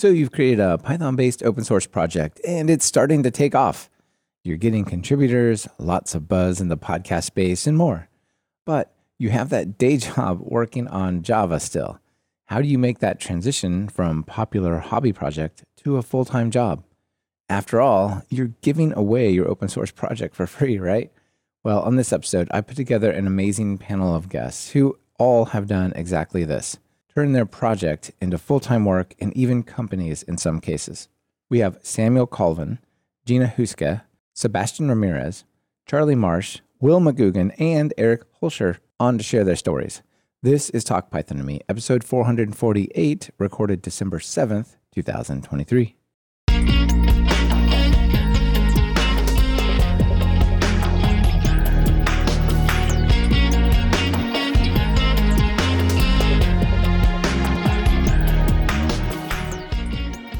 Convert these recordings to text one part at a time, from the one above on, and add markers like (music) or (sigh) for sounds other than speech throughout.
So you've created a Python based open source project and it's starting to take off. You're getting contributors, lots of buzz in the podcast space, and more. But you have that day (laughs) job working on Java still. How do you make that transition from popular hobby project to a full time job? After all, you're giving away your open source project for (laughs) free, right? Well, on this episode, I put together an amazing panel of guests who all have done exactly this turn their project into full time work and even companies in some cases. We have Samuel Colvin, Gina Häußge, Sebastian Ramirez, Charlie Marsh, Will McGugan, and Eric Holscher on to share their stories. This is Talk Python to Me, episode 448, recorded December 7th, 2023.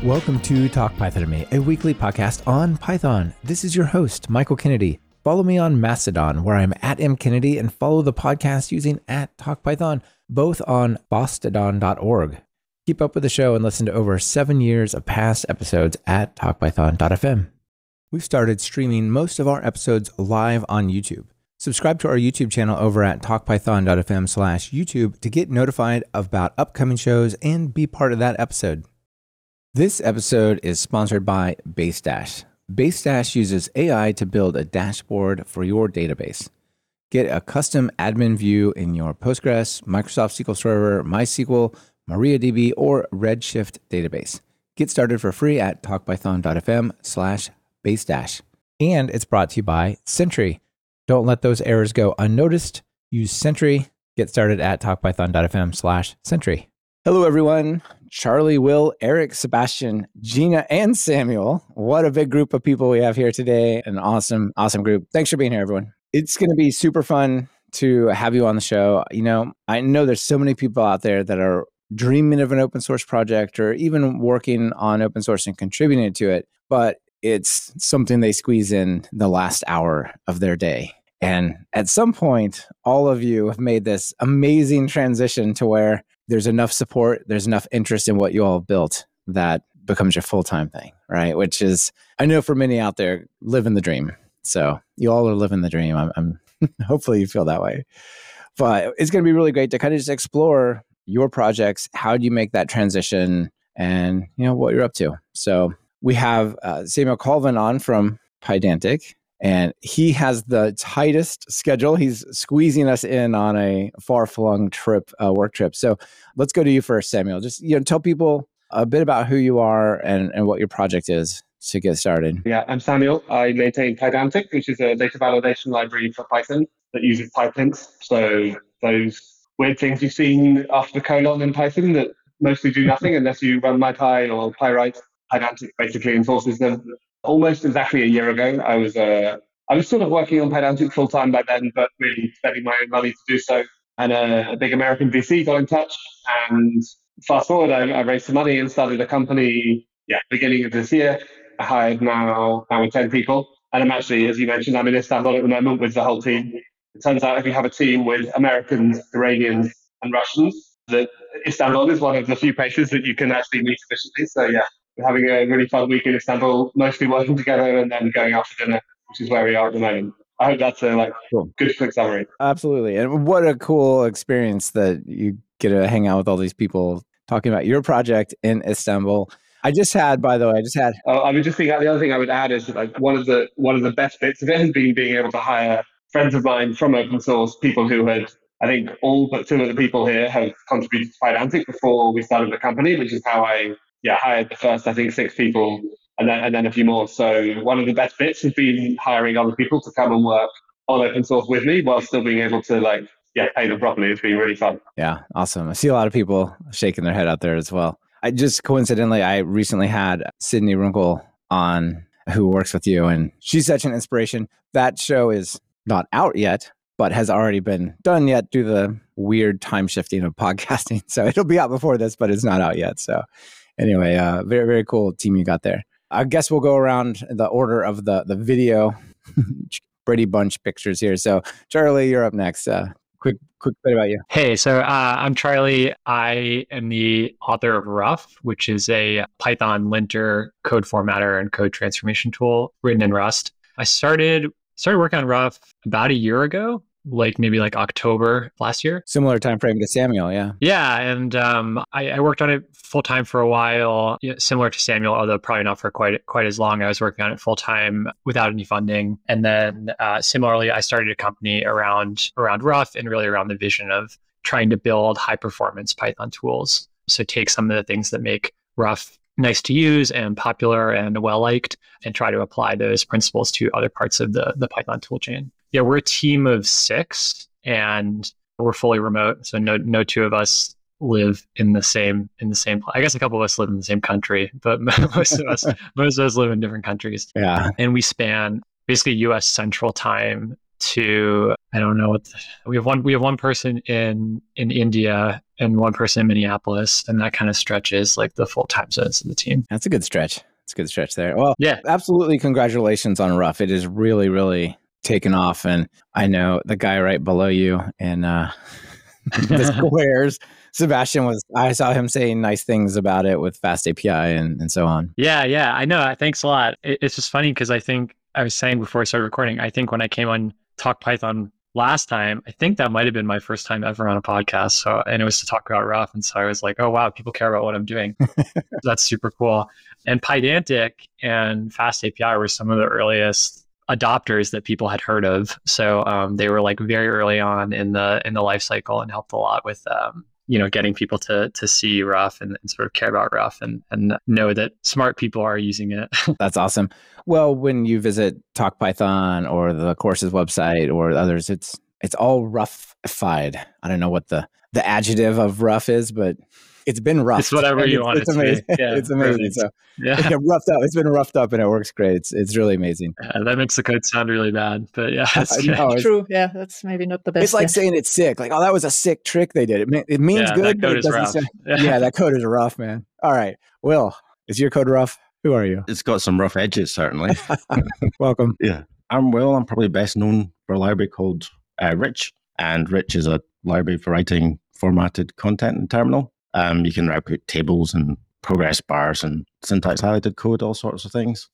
Welcome to Talk Python to Me, a weekly podcast on Python. This is your host, Michael Kennedy. Follow me on Mastodon, where I'm at mkennedy, and follow the podcast using at TalkPython, both on fosstodon.org. Keep up with the show and listen to over seven years of past episodes at talkpython.fm. We've started streaming most of our episodes live on YouTube. Subscribe to our YouTube channel over at talkpython.fm slash YouTube to get notified about upcoming shows and be part of that episode. This episode is sponsored by BaseDash. BaseDash uses AI to build a dashboard for your database. Get a custom admin view in your Postgres, Microsoft SQL Server, MySQL, MariaDB, or Redshift database. Get started for free at talkpython.fm slash basedash. And it's brought to you by Sentry. Don't let those errors go unnoticed. Use Sentry. Get started at talkpython.fm slash Sentry. Hello, everyone. Charlie, Will, Eric, Sebastian, Gina, and Samuel. What a big group of people we have here today. An awesome, awesome group. Thanks for being here, everyone. It's going to be super fun to have you on the show. You know, I know there's so many people out there that are dreaming of an open source project or even working on open source and contributing to it, but it's something they squeeze in the last hour of their day. And at some point, all of you have made this amazing transition to where there's enough support, there's enough interest in what you all built that becomes your full time thing, right? Which is, I know for many out there, living the dream. So you all are living the dream. I'm, I'm (laughs) hopefully you feel that way. But it's going to be really great to kind of just explore your projects. How do you make that transition, and you know what you're up to. So we have uh, Samuel Colvin on from Pydantic and he has the tightest schedule. He's squeezing us in on a far flung trip, uh, work trip. So let's go to you first, Samuel. Just you know, tell people a bit about who you are and, and what your project is to get started. Yeah, I'm Samuel. I maintain Pydantic, which is a data validation library for Python that uses type hints. So those weird things you've seen after colon in Python that mostly do nothing unless you run MyPy or Pyright. Pydantic basically enforces them almost exactly a year ago. I was uh, I was sort of working on Pydantic full time by then, but really spending my own money to do so. And a, a big American VC got in touch, and fast forward, I, I, raised some money and started a company. Yeah, beginning of this year, I hired now now ten people, and I'm actually, as you mentioned, I'm in Istanbul at the moment with the whole team. It turns out if you have a team with Americans, Iranians, and Russians, that Istanbul is one of the few places that you can actually meet efficiently. So yeah, having a really fun week in Istanbul, mostly working together and then going out for dinner, which is where we are at the moment. I hope that's a like cool. good quick summary. Absolutely, and what a cool experience that you get to hang out with all these people talking about your project in Istanbul. I just had, by the way, I just had. Uh, I was just thinking. The other thing I would add is like one of the one of the best bits of it has been being able to hire friends of mine from open source, people who had I think all but two of the people here have contributed to Pydantic before we started the company, which is how I yeah, hired the first, I think, six people and then, and then a few more. So one of the best bits has been hiring other people to come and work on open source with me while still being able to like, yeah, pay them properly. It's been really fun. Yeah, awesome. I see a lot of people shaking their head out there as well. I just coincidentally, I recently had Sydney Runkle on who works with you, and she's such an inspiration. That show is not out yet, but has already been done yet due to the weird time shifting of podcasting. (laughs) So it'll be out before this, but it's not out yet. So anyway, uh, very very cool team you got there. I guess we'll go around the order of the the video (laughs) Brady Bunch pictures here. So Charlie, you're up next. Uh, quick quick bit about you. Hey, so uh, I'm Charlie. I am the author of Ruff, which is a Python linter code formatter and code transformation tool written in Rust. I started started working on Ruff about a year ago, like maybe like October last year. Similar time frame to Samuel, yeah. Yeah, and um, I, I, worked on it full time for a while, you know, similar to Samuel, although probably not for quite quite as long. I was working on it full time without any funding, and then uh, similarly, I started a company around around Ruff and really around the vision of trying to build high performance Python tools. So take some of the things that make Ruff nice to use and popular and well liked and try to apply those principles to other parts of the, the Python toolchain. Yeah, we're a team of six and we're fully remote. So no no two of us live in the same in the same I guess a couple of us live in the same country, but (laughs) most of us (laughs) most of us live in different countries. Yeah. And we span basically US central time to I don't know what the, we have one we have one person in in India and one person in Minneapolis and that kind of stretches like the full time zones of the team. That's a good stretch. that's a good stretch there. Well, yeah, absolutely. Congratulations on Ruff. It is really, really taken off. And I know the guy right below you in uh, (laughs) the squares, Sebastian was, I saw him saying nice things about it with Fast API and, and so on. Yeah, yeah, I know. Thanks a lot. It, it's just funny because I think I was saying before I started recording, I think when I came on Talk Python last time, I think that might have been my first time ever on a podcast. So, and it was to talk about Ruff. And so I was like, oh, wow, people care about what I'm doing. (laughs) That's super cool. And Pydantic and Fast API were some of the earliest adopters that people had heard of. So um, they were like very early on in the in the life cycle and helped a lot with um, you know getting people to to see Ruff and, and, sort of care about Ruff and and know that smart people are using it. (laughs) That's awesome. Well, when you visit Talk Python or the courses website or others, it's it's all roughified. I don't know what the the adjective of rough is, but it's been rough. It's whatever you want. It's, it's amazing. Yeah, (laughs) it's amazing. So yeah, it's roughed up. It's been roughed up, and it works great. It's it's really amazing. Yeah, that makes the code sound really bad, but yeah, (laughs) it's know, true. Yeah, that's maybe not the best. It's like saying it's sick. Like, oh, that was a sick trick they did. It, it means yeah, good, but it doesn't say, (laughs) yeah. that code is rough, man. All right, Will, is your code rough? Who are you? It's got some rough edges, certainly. Welcome. Yeah, I'm Will. I'm probably best known for a library called uh, Rich, and Rich is a library for writing formatted content in terminal. Um, you can output tables and progress bars and syntax highlighted code, all sorts of things.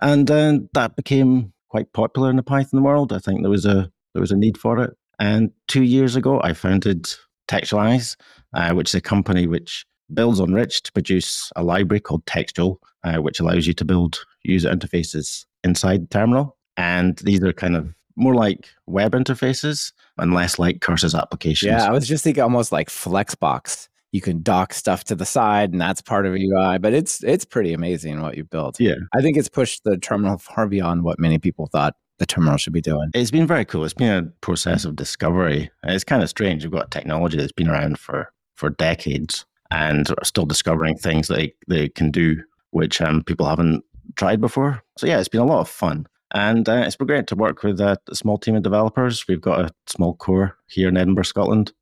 And uh, that became quite popular in the Python world. I think there was a there was a need for it. And two years ago, I founded Textualize, uh, which is a company which builds on Rich to produce a library called Textual, uh, which allows you to build user interfaces inside the Terminal. And these are kind of more like web interfaces and less like Curses applications. Yeah, I was just thinking almost like Flexbox you can dock stuff to the side and that's part of a UI. But it's it's pretty amazing what you built. Yeah. I think it's pushed the terminal far beyond what many people thought the terminal should be doing. It's been very cool. It's been a process of discovery. It's kind of strange. We've got technology that's been around for for decades and still discovering things that they, they can do which um, people haven't tried before. So yeah, it's been a lot of fun. And uh, it's been great to work with uh, a small team of developers. We've got a small core here in Edinburgh, Scotland,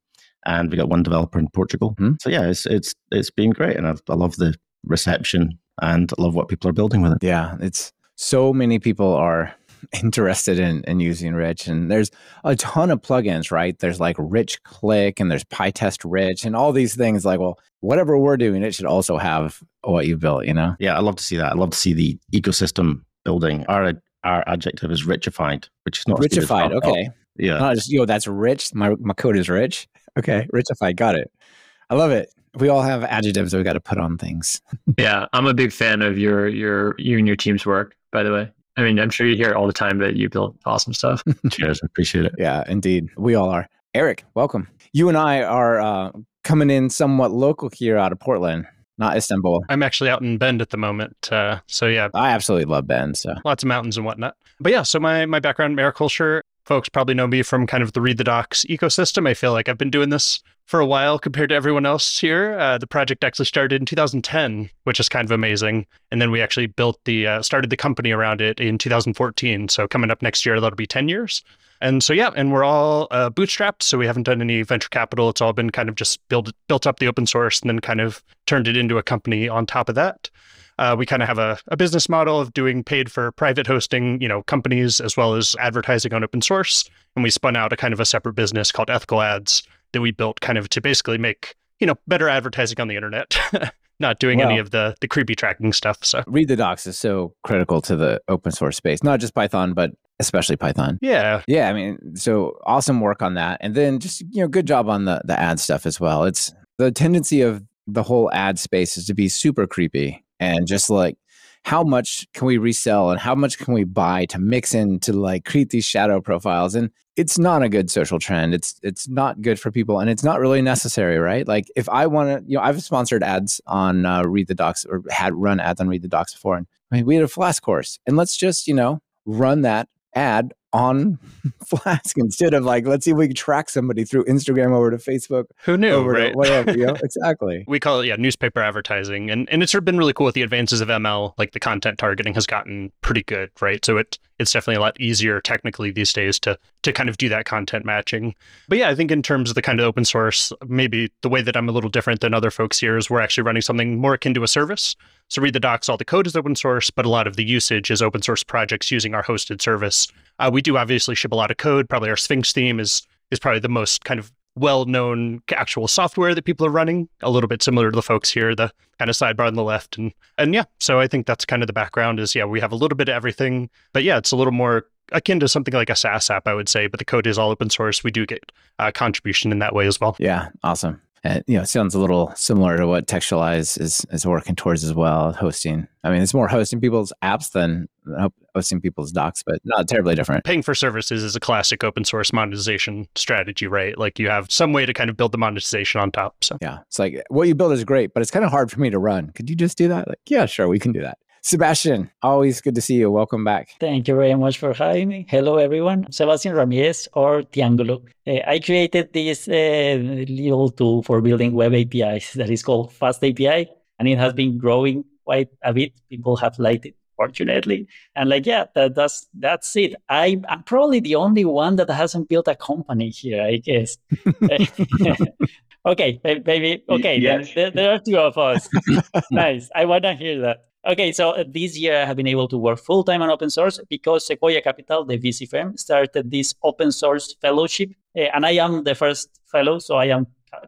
and we got one developer in Portugal. Mm-hmm. So yeah, it's it's it's been great, and I've, I love the reception and I love what people are building with it. Yeah, it's so many people are (laughs) interested in, in using Rich, and there's a ton of plugins, right? There's like Rich Click, and there's PyTest Rich, and all these things. Like, well, whatever we're doing, it should also have what you built. You know? Yeah, I love to see that. I love to see the ecosystem building. Our our adjective is richified, which is not richified. Okay. Yeah. Not just, yo, that's rich. My, my code is rich. Okay. Richified. Got it. I love it. We all have adjectives that we got to put on things. (laughs) yeah. I'm a big fan of your, your, you and your team's work, by the way. I mean, I'm sure you hear it all the time that you build awesome stuff. (laughs) Cheers. I appreciate it. Yeah, indeed. We all are. Eric, welcome. You and I are uh, coming in somewhat local here out of Portland not Istanbul. I'm actually out in Bend at the moment. Uh, so yeah, I absolutely love Bend. So lots of mountains and whatnot. But yeah, so my my background in mariculture folks probably know me from kind of the Read the Docs ecosystem. I feel like I've been doing this for a while compared to everyone else here. Uh, the project actually started in 2010, which is kind of amazing. And then we actually built the, uh, started the company around it in 2014. So coming up next year, that'll be 10 years. And so, yeah, and we're all uh, bootstrapped. So we haven't done any venture capital. It's all been kind of just built, built up the open source and then kind of turned it into a company on top of that. Uh, we kind of have a, a business model of doing paid for private hosting, you know, companies as well as advertising on open source. And we spun out a kind of a separate business called Ethical Ads that we built kind of to basically make, you know, better advertising on the internet. (laughs) Not doing any of the the creepy tracking stuff. So Read the docs is so critical to the open source space, not just Python, but especially Python. yeah, Yeah, I mean, so awesome work on that, and then just you know, good job on the the ad stuff as well. It's the tendency of the whole ad space is to be super creepy and just like how much can we resell and how much can we buy to mix in to like create these shadow profiles? And it's not a good social trend. It's it's not good for people and it's not really necessary right? Like if i want to you know i've sponsored ads on uh, read the docs or had run ads on read the docs before and i mean we had a flask course. And let's just you know run that ad on (laughs) Flask instead of like, let's see if we can track somebody through Instagram over to Facebook, who knew, over right? whatever. You know? (laughs) exactly. we call it yeah newspaper advertising and and it's sort of been really cool with the advances of ml like the content targeting has gotten pretty good right so it it's definitely a lot easier technically these days to to kind of do that content matching but yeah i think in terms of the kind of open source maybe the way that i'm a little different than other folks here is we're actually running something more akin to a service so read the docs all the code is open source but a lot of the usage is open source projects using our hosted service uh, we do obviously ship a lot of code probably our sphinx theme is is probably the most kind of well-known actual software that people are running a little bit similar to the folks here the kind of sidebar on the left and and yeah so i think that's kind of the background is yeah we have a little bit of everything but yeah it's a little more akin to something like a saas app i would say but the code is all open source we do get uh, contribution in that way as well Yeah. Awesome. And, you know, it sounds a little similar to what Textualize is, is working towards as well, hosting. I mean, it's more hosting people's apps than uh, hosting people's docs, but not terribly different. paying for services is a classic open source monetization strategy right like you have some way to kind of build the monetization on top so Yeah. It's like what you build is great, but it's kind of hard for me to run. Could you just do that? Like, yeah, sure, we can do that. Sebastian, always good to see you. Welcome back. Thank you very much for having me. Hello, everyone. Sebastian Ramirez or Tiangolo. Uh, I created this uh, little tool for building web APIs that is called Fast API, and it has been growing quite a bit. People have liked it, fortunately. And like, yeah, that, that's that's it. I, I'm probably the only one that hasn't built a company here, I guess. (laughs) okay, maybe. Okay, then Yes. there, there are two of us. (laughs) nice. I want to hear that. Okay, so uh, this year I have been able to work full time on open source because Sequoia Capital, the VC firm, started this open source fellowship, uh, and I am the first fellow, so I am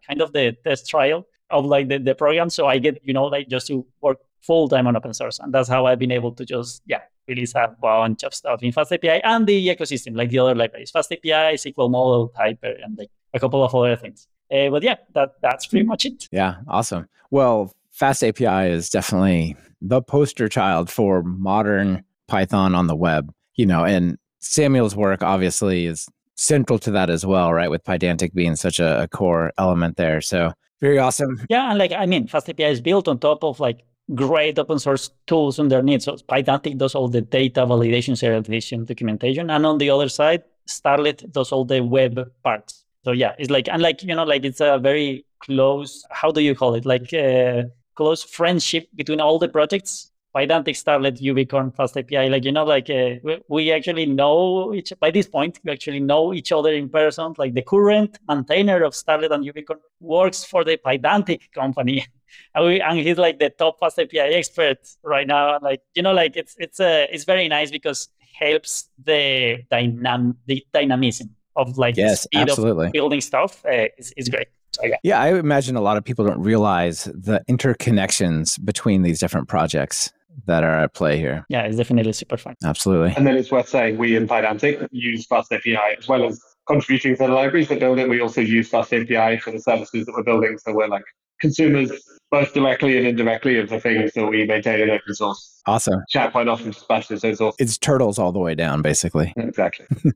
kind of the test trial of like the, the program. So I get you know like just to work full time on open source, and that's how I've been able to just yeah release a bunch of stuff in FastAPI and the ecosystem, like the other libraries, Fast API, SQL Model, Typer, and like a couple of other things. Uh, but yeah, that that's pretty much it. Yeah, awesome. Well, Fast API is definitely the poster child for modern Python on the web, you know, and Samuel's work obviously is central to that as well, right? With Pydantic being such a, a core element there. So very awesome. Yeah, and like I mean, Fast API is built on top of like great open source tools underneath. So Pydantic does all the data validation, serialization, documentation, and on the other side, Starlette does all the web parts. So yeah, it's like and like you know, like it's a very close. How do you call it? Like uh, close friendship between all the projects. Pydantic, Starlette, Uvicorn, Fast API. Like you know, like uh, we, we actually know each. By this point, we actually know each other in person. Like the current maintainer of Starlette and Uvicorn works for the Pydantic company (laughs) and, we, and he's like the top fast API expert right now. Like you know, like it's it's uh, it's very nice because helps the dynam the dynamism of like the Yes, speed absolutely. of building stuff. Uh, is is great. So yeah, Yeah, I imagine a lot of people don't realize the interconnections between these different projects that are at play here. yeah, it's definitely super fun. Absolutely. And then it's worth saying we in Pydantic use Fast API as well as contributing to the libraries that build it. We also use Fast API for the services that we're building. So we're like consumers, both directly and indirectly, of the things that we maintain in open source. Awesome. Chat quite often to Sebastian, so it's. It's turtles all the way down, basically. Exactly. (laughs)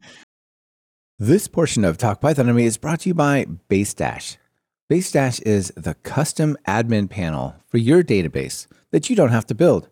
This portion of Talk Python to Me is brought to you by Base Dash. Base Dash is the custom admin panel for your database that you don't have to build.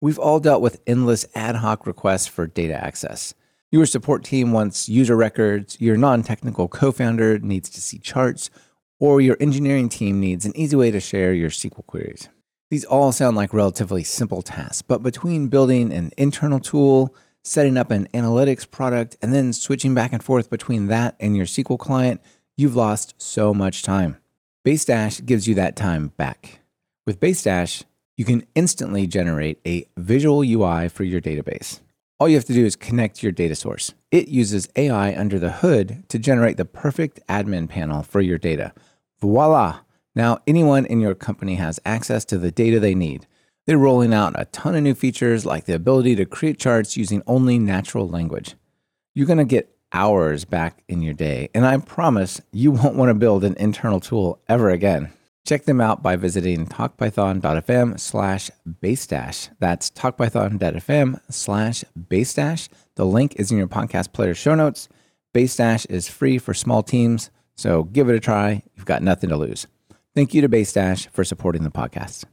We've all dealt with endless ad hoc requests for data access. Your support team wants user records, your non technical co founder needs to see charts, or your engineering team needs an easy way to share your SQL queries. These all sound like relatively simple tasks, but between building an internal tool, setting up an analytics product, and then switching back and forth between that and your SQL client, you've lost so much time. Base Dash gives you that time back. With Base Dash, you can instantly generate a visual UI for your database. All you have to do is connect your data source. It uses AI under the hood to generate the perfect admin panel for your data. Voila! Now anyone in your company has access to the data they need. They're rolling out a ton of new features like the ability to create charts using only natural language. You're going to get hours back in your day, and I promise you won't want to build an internal tool ever again. Check them out by visiting talkpython.fm slash basedash. That's talkpython.fm slash basedash. The link is in your podcast player show notes. Basedash is free for small teams, so give it a try. You've got nothing to lose. Thank you to Basedash for supporting the podcast.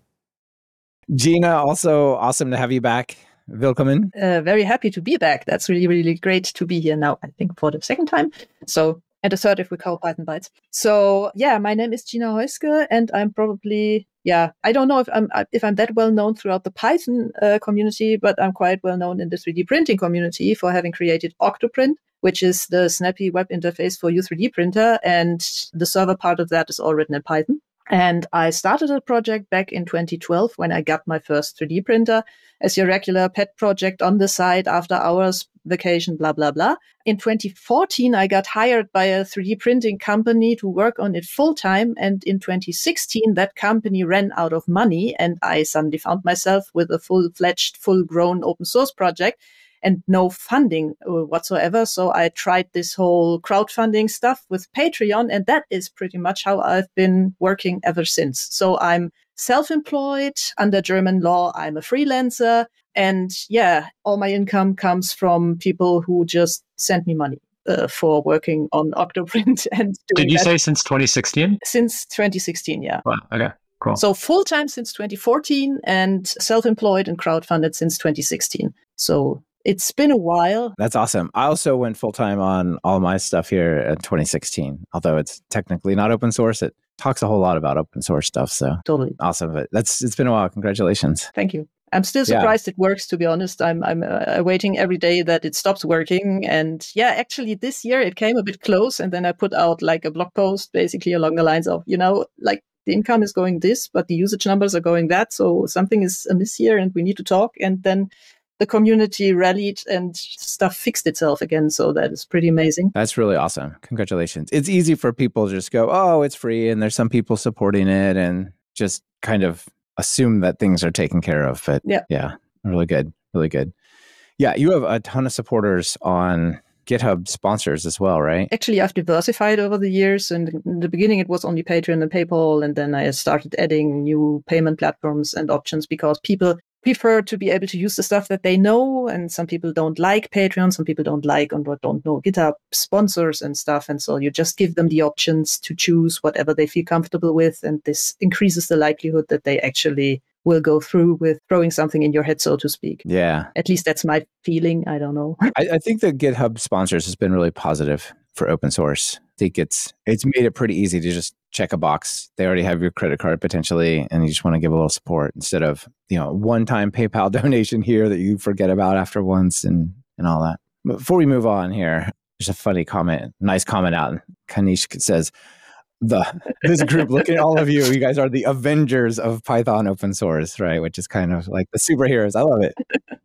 Gina, also awesome to have you back. Willkommen. Uh, very happy to be back. That's really, really great to be here now, I think for the second time. So, and the third if we call Python Bytes. So, yeah, my name is Gina Häußge, and I'm probably, yeah, I don't know if I'm if I'm that well known throughout the Python uh, community, but I'm quite well known in the 3D printing community for having created Octoprint, which is the snappy web interface for your 3D printer, and the server part of that is all written in Python. And I started a project back in 2012 when I got my first 3D printer as your regular pet project on the side after hours, vacation, blah, blah, blah. In 2014, I got hired by a 3D printing company to work on it full time. And in 2016, that company ran out of money and I suddenly found myself with a full fledged, full grown open source project and no funding uh, whatsoever. So I tried this whole crowdfunding stuff with Patreon, and that is pretty much how I've been working ever since. So I'm self employed under German law, I'm a freelancer. And yeah, all my income comes from people who just send me money. Uh, for working on Octoprint (laughs) and Did you that. say since 2016? Since 2016, yeah. Wow. Okay. Cool. So full time since 2014 and self employed and crowdfunded since 2016. So it's been a while. That's awesome. I also went full time on all my stuff here in 2016, although it's technically not open source. It talks a whole lot about open source stuff. So totally awesome. But that's it's been a while. Congratulations. Thank you. I'm still surprised yeah. it works. To be honest, I'm I'm uh, waiting every day that it stops working. And yeah, actually, this year it came a bit close, and then I put out like a blog post, basically along the lines of, you know, like the income is going this, but the usage numbers are going that. So something is amiss here, and we need to talk. And then the community rallied and stuff fixed itself again. So that is pretty amazing. That's really awesome. Congratulations. It's easy for people to just go, oh, it's free. And there's some people supporting it and just kind of assume that things are taken care of. But yeah, yeah really good. Really good. Yeah, you have a ton of supporters on GitHub sponsors as well, right? Actually, I've diversified over the years. And in the beginning, it was only Patreon and PayPal. And then I started adding new payment platforms and options because people prefer to be able to use the stuff that they know. And some people don't like Patreon, some people don't like or don't know GitHub sponsors and stuff. And so you just give them the options to choose whatever they feel comfortable with. And this increases the likelihood that they actually will go through with throwing something in your head, so to speak. Yeah. At least that's my feeling. I don't know. I, I think the GitHub sponsors has been really positive for open source. Think it's it's made it pretty easy to just check a box. They already have your credit card potentially, and you just want to give a little support instead of you know one time PayPal (laughs) donation here that you forget about after once and and all that. Before we move on here, there's a funny comment, nice comment out. Kanish says, "the this group, look at all of you. You guys are the Avengers of Python open source, right? Which is kind of like the superheroes. I love it.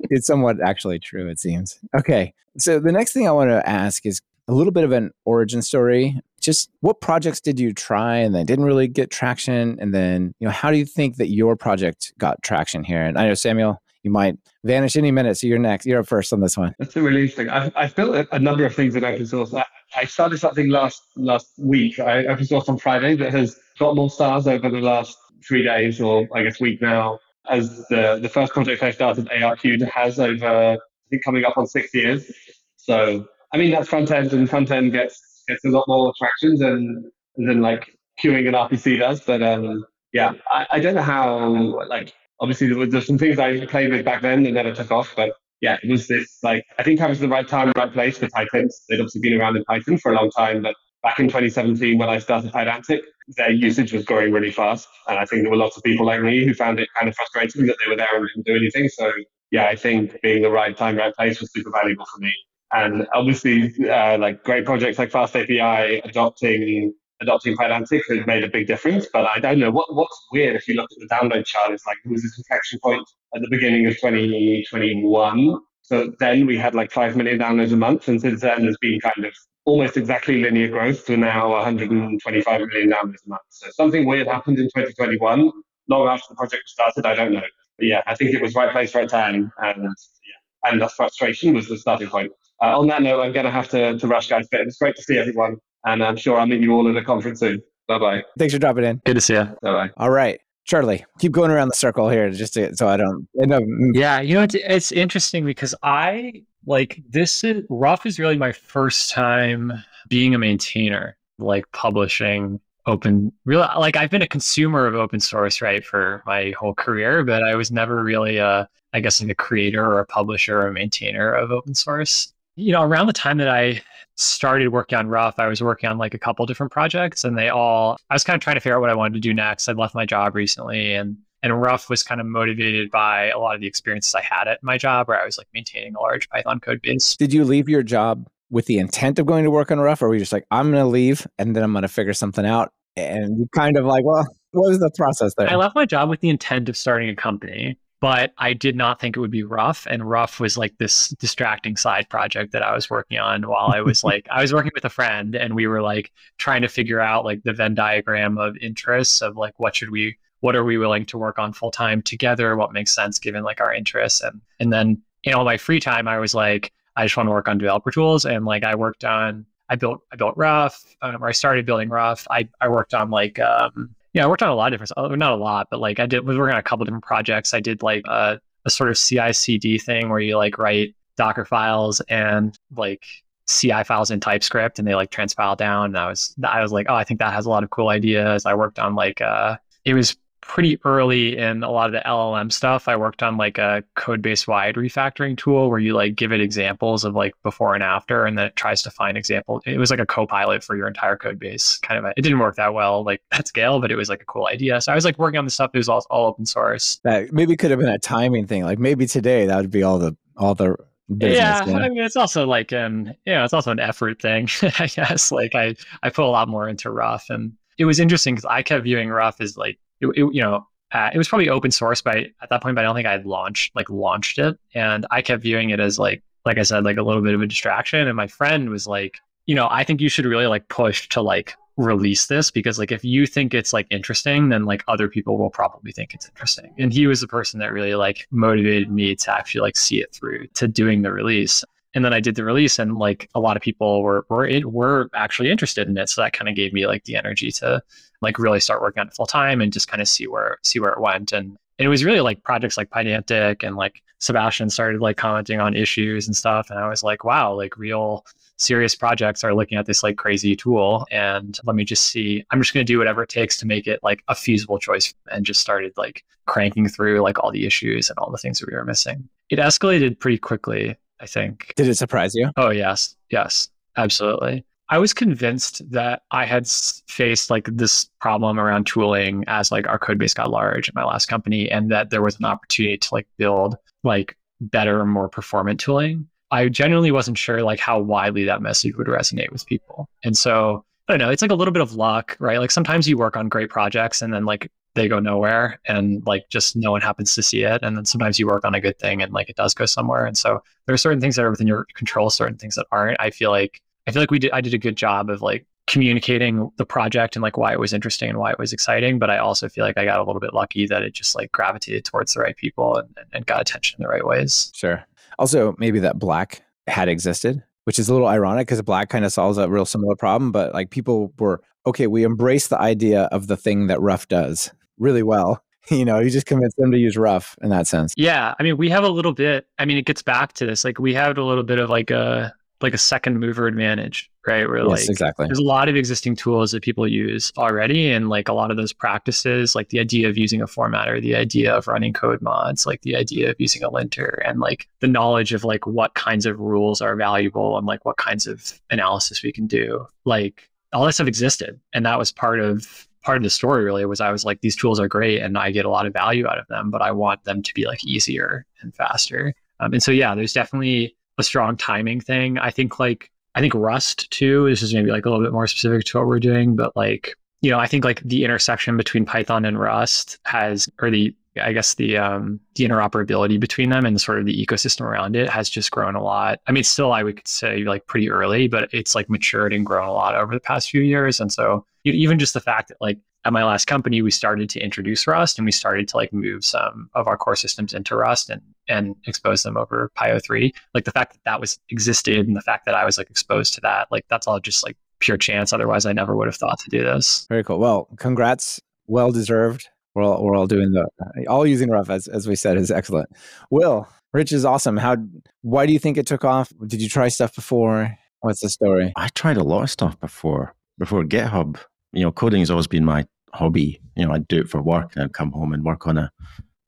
it's somewhat actually true, it seems. Okay, so the next thing I want to ask is a little bit of an origin story. Just what projects did you try and then didn't really get traction? And then, you know, how do you think that your project got traction here? And I know Samuel, you might vanish any minute, so you're next. You're up first on this one. That's really interesting. I've, I've built a, a, number of things in open source. I, I started something last last week. I open source on Friday that has got more stars over the last three days, or I guess week now. As the the first project I started, ARQ, has over I think coming up on six years. So I mean, that's front end, and front end gets gets a lot more traction than than like queuing an RPC does. But um, yeah, I, I don't know how. Like, obviously, there there's some things I played with back then that never took off. But yeah, it was this like I think I was the right time, right place for Python. They'd obviously been around in Python for a long time, but back in 2017 when I started Pydantic, their usage was growing really fast, and I think there were lots of people like me who found it kind of frustrating that they were there and didn't do anything. So yeah, I think being the right time, right place was super valuable for me. And obviously, uh, like great projects like Fast API adopting adopting Pydantic has made a big difference. But I don't know what what's weird if you look at the download chart. It's like there was this inflection point at the beginning of 2021. So then we had like five million downloads a month, and since then there's been kind of almost exactly linear growth to now 125 million downloads a month. So something weird happened in 2021, long after the project started. I don't know, but yeah, I think it was right place, right time, and yeah, and the frustration was the starting point. Uh, on that note, I'm going to have to, to rush, guys, but it's great to see everyone. And I'm sure I'll meet you all at a conference soon. Bye bye. Thanks for dropping in. Good to see you. Bye bye. All right. Charlie, keep going around the circle here just to, so I don't end up. Yeah, you know, it's, it's interesting because I like this is Ruff is really my first time being a maintainer, like publishing open really like I've been a consumer of open source, right, for my whole career, but I was never really a I guess like a creator or a publisher or a maintainer of open source. You know, around the time that I started working on Ruff, I was working on like a couple different projects and they all I was kind of trying to figure out what I wanted to do next. I'd left my job recently and and Ruff was kind of motivated by a lot of the experiences I had at my job where I was like maintaining a large Python code base. Did you leave your job with the intent of going to work on Ruff or were you just like, I'm gonna leave and then I'm gonna figure something out? And you kind of like, well, what was the process there? I left my job with the intent of starting a company but I did not think it would be Ruff. And Ruff was like this distracting side project that I was working on while I was like, I was working with a friend and we were like trying to figure out like the Venn diagram of interests of like, what should we, what are we willing to work on full time together? What makes sense given like our interests? And, and then in all my free time, I was like, I just want to work on developer tools. And like, I worked on, I built, I built Ruff, um, or I started building Ruff. I, I worked on like, um, yeah, I worked on a lot of different, uh, not a lot, but like I did was working on a couple different projects. I did like a, a sort of CI/CD thing where you like write Docker files and like CI files in TypeScript, and they like transpile down. And I was I was like, oh, I think that has a lot of cool ideas. I worked on like uh, it was pretty early in a lot of the LLM stuff. I worked on like a code base wide refactoring tool where you like give it examples of like before and after, and then it tries to find example. It was like a co-pilot for your entire code base. Kind of, a, it didn't work that well like (laughs) at scale, but it was like a cool idea. So I was like working on the stuff that was all, all open source. That maybe could have been a timing thing. Like maybe today that would be all the all the Business, yeah, yeah, I mean it's also like um you know it's also an effort thing (laughs) I guess like I I put a lot more into Ruff and it was interesting because I kept viewing Ruff as like it, it you know, uh, it was probably open source by at that point, but I don't think I had launched like launched it. And I kept viewing it as like, like I said, like a little bit of a distraction. And my friend was like, you know, I think you should really like push to like release this because like if you think it's like interesting, then like other people will probably think it's interesting. And he was the person that really like motivated me to actually like see it through to doing the release and then I did the release, and like a lot of people were were it, were actually interested in it. So that kind of gave me like the energy to like really start working on it full time and just kind of see where see where it went. And, and it was really like projects like Pydantic and like Sebastian started like commenting on issues and stuff, and I was like, wow, like real serious projects are looking at this like crazy tool and let me just see i'm just going to do whatever it takes to make it like a feasible choice and just started like cranking through like all the issues and all the things that we were missing it escalated pretty quickly I think. Did it surprise you? Oh, yes. Yes, absolutely. I was convinced that I had faced like this problem around tooling as like our code base got large at my last company and that there was an opportunity to like build like better, more performant tooling. I genuinely wasn't sure like how widely that message would resonate with people. And so I don't know, it's like a little bit of luck, right? Like sometimes you work on great projects and then like they go nowhere and like just no one happens to see it. And then sometimes you work on a good thing and like it does go somewhere. And so there are certain things that are within your control certain things that aren't. I feel like i feel like we did i did a good job of like communicating the project and like why it was interesting and why it was exciting. But i also feel like i got a little bit lucky that it just like gravitated towards the right people and, and got attention in the right ways. Sure. Also maybe that black had existed which is a little ironic because black kind of solves a real similar problem. But like people were okay we embrace the idea of the thing that Ruff does really well. (laughs) You know, you just convince them to use Ruff in that sense. Yeah. I mean, we have a little bit, I mean, it gets back to this. Like we have a little bit of like a like a second mover advantage, right? Where yes, like exactly. there's a lot of existing tools that people use already. And like a lot of those practices, like the idea of using a formatter, the idea of running code mods, like the idea of using a linter and like the knowledge of like what kinds of rules are valuable and like what kinds of analysis we can do. Like all that stuff existed. And that was part of part of the story really was I was like, these tools are great and I get a lot of value out of them, but I want them to be like easier and faster. Um, and so, yeah, there's definitely a strong timing thing. I think like, I think Rust too. This is maybe like a little bit more specific to what we're doing, but like you know, I think like the intersection between Python and Rust has, or the I guess the um, the interoperability between them and sort of the ecosystem around it has just grown a lot. I mean, still I would say like pretty early, but it's like matured and grown a lot over the past few years. And so even just the fact that like at my last company, we started to introduce Rust and we started to like move some of our core systems into Rust and and expose them over PyO3. Like the fact that that was existed and the fact that I was like exposed to that, like that's all just like pure chance. Otherwise, I never would have thought to do this. Very cool. Well, congrats. Well deserved. We're all, we're all doing the all using Ruff as as we said is excellent. Will Rich is awesome. How why do you think it took off? Did you try stuff before? What's the story? I tried a lot of stuff before before GitHub. You know, coding has always been my hobby. You know, I'd do it for work and I'd come home and work on a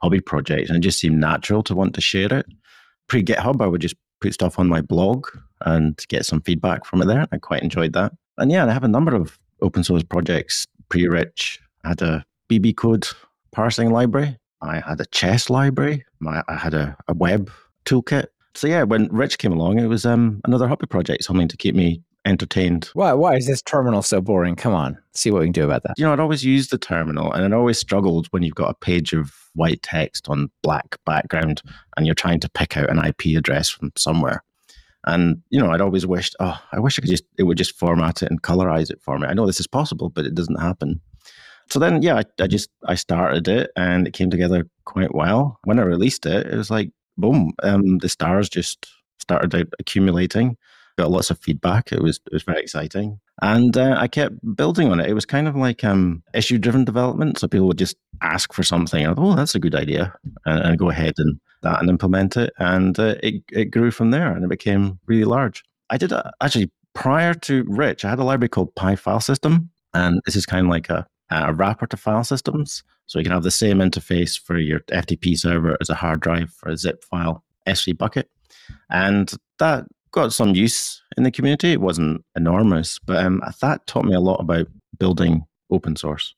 hobby project, and it just seemed natural to want to share it. Pre GitHub, I would just put stuff on my blog and get some feedback from it there. I quite enjoyed that. And yeah, I have a number of open source projects pre Rich. I had a BB code parsing library. I had a chess library. I had a, a web toolkit. So yeah, when Rich came along, it was um, another hobby project, something to keep me entertained. Why? Why is this terminal so boring? Come on, see what we can do about that. You know, I'd always used the terminal, and it always struggled when you've got a page of white text on black background, and you're trying to pick out an IP address from somewhere. And you know, I'd always wished, oh, I wish I could just it would just format it and colorize it for me. I know this is possible, but it doesn't happen. So then, yeah, I, I just I started it, and it came together quite well. When I released it, it was like boom, um, the stars just started accumulating. Got lots of feedback. It was it was very exciting, and uh, I kept building on it. It was kind of like um, issue driven development. So people would just ask for something. And, oh, that's a good idea, and, and go ahead and that and implement it. And uh, it, it grew from there and it became really large. I did uh, actually prior to Rich, I had a library called PyFilesystem, And this is kind of like a, a wrapper to file systems. So you can have the same interface for your FTP server as a hard drive for a zip file S3 bucket. And that got some use in the community. It wasn't enormous, but um, that taught me a lot about building open source,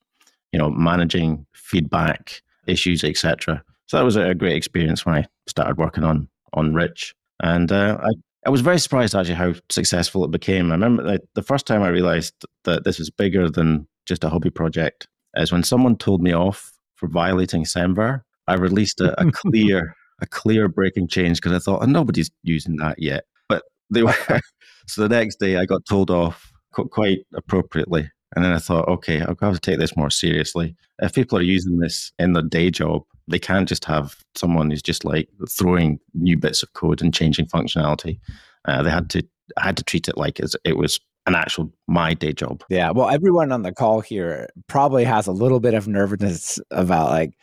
you know, managing feedback, issues, etc. So that was a great experience when I started working on on Rich, and uh, I I was very surprised actually how successful it became. I remember like, the first time I realized that this was bigger than just a hobby project is when someone told me off for violating SemVer. I released a, a (laughs) clear a clear breaking change because I thought oh, nobody's using that yet, (laughs) they were. so the next day I got told off quite appropriately. And then I thought, okay, I'll have to take this more seriously. If people are using this in their day job, they can't just have someone who's just like throwing new bits of code and changing functionality. Uh, they had to I had to treat it like as it was an actual my day job. Yeah. Well, everyone on the call here probably has a little bit of nervousness about like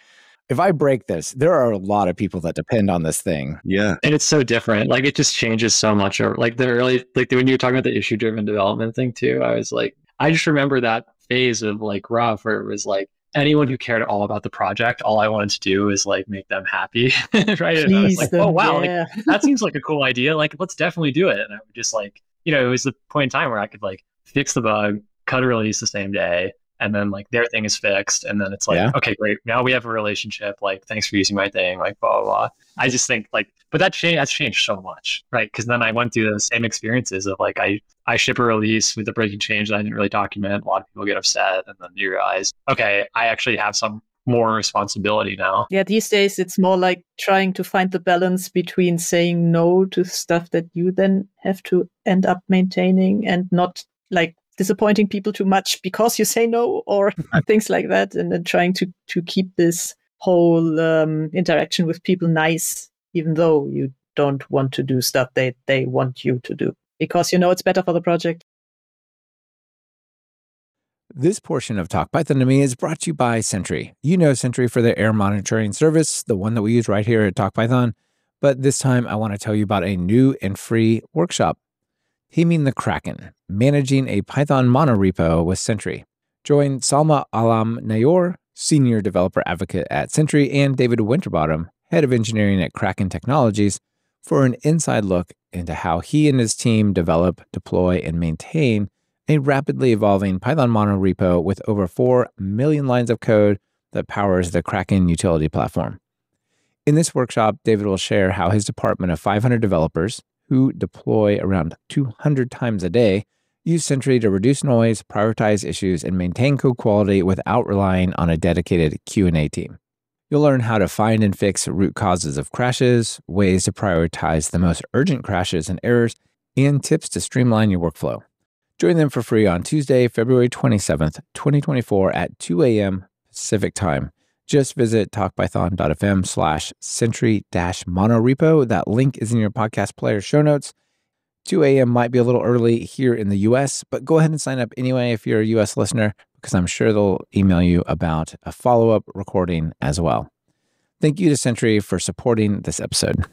if I break this, there are a lot of people that depend on this thing. Yeah. And it's so different. Like it just changes so much. Or Like the early, like when you were talking about the issue driven development thing too, I was like, I just remember that phase of like Ruff where it was like, anyone who cared all about the project, all I wanted to do is like make them happy, (laughs) right? and I was like, oh wow, yeah. like, (laughs) that seems like a cool idea. Like, let's definitely do it. And I would just like, you know, it was the point in time where I could like fix the bug, cut a release the same day, and then like their thing is fixed, and then it's like, yeah. okay, great, now we have a relationship. Like, thanks for using my thing. Like, blah blah. blah. I just think like but that changed that's changed so much right because then i went through the same experiences of like i i ship a release with a breaking change that i didn't really document a lot of people get upset and then you realize okay i actually have some more responsibility now yeah these days it's more like trying to find the balance between saying no to stuff that you then have to end up maintaining and not like disappointing people too much because you say no or (laughs) things like that and then trying to to keep this whole um, interaction with people nice even though you don't want to do stuff they, they want you to do because you know it's better for the project. This portion of Talk Python to Me is brought to you by Sentry. You know Sentry for their error monitoring service, the one that we use right here at Talk Python. But this time I want to tell you about a new and free workshop. Taming the Kraken, managing a Python monorepo with Sentry. Join Salma Alam Naylor, senior developer advocate at Sentry, and David Winterbottom, head of engineering at Kraken Technologies, for an inside look into how he and his team develop, deploy, and maintain a rapidly evolving Python monorepo with over 4 million lines of code that powers the Kraken utility platform. In this workshop, David will share how his department of 500 developers, who deploy around 200 times a day, use Sentry to reduce noise, prioritize issues, and maintain code quality without relying on a dedicated Q&A team. You'll learn how to find and fix root causes of crashes, ways to prioritize the most urgent crashes and errors, and tips to streamline your workflow. Join them for free on Tuesday, February 27th, 2024 at 2 a.m. Pacific time. Just visit talkpython.fm slash sentry dash monorepo. That link is in your podcast player show notes. 2 a.m. might be a little early here in the US, but go ahead and sign up anyway if you're a US listener, because I'm sure they'll email you about a follow up recording as well. Thank you to Sentry for supporting this episode.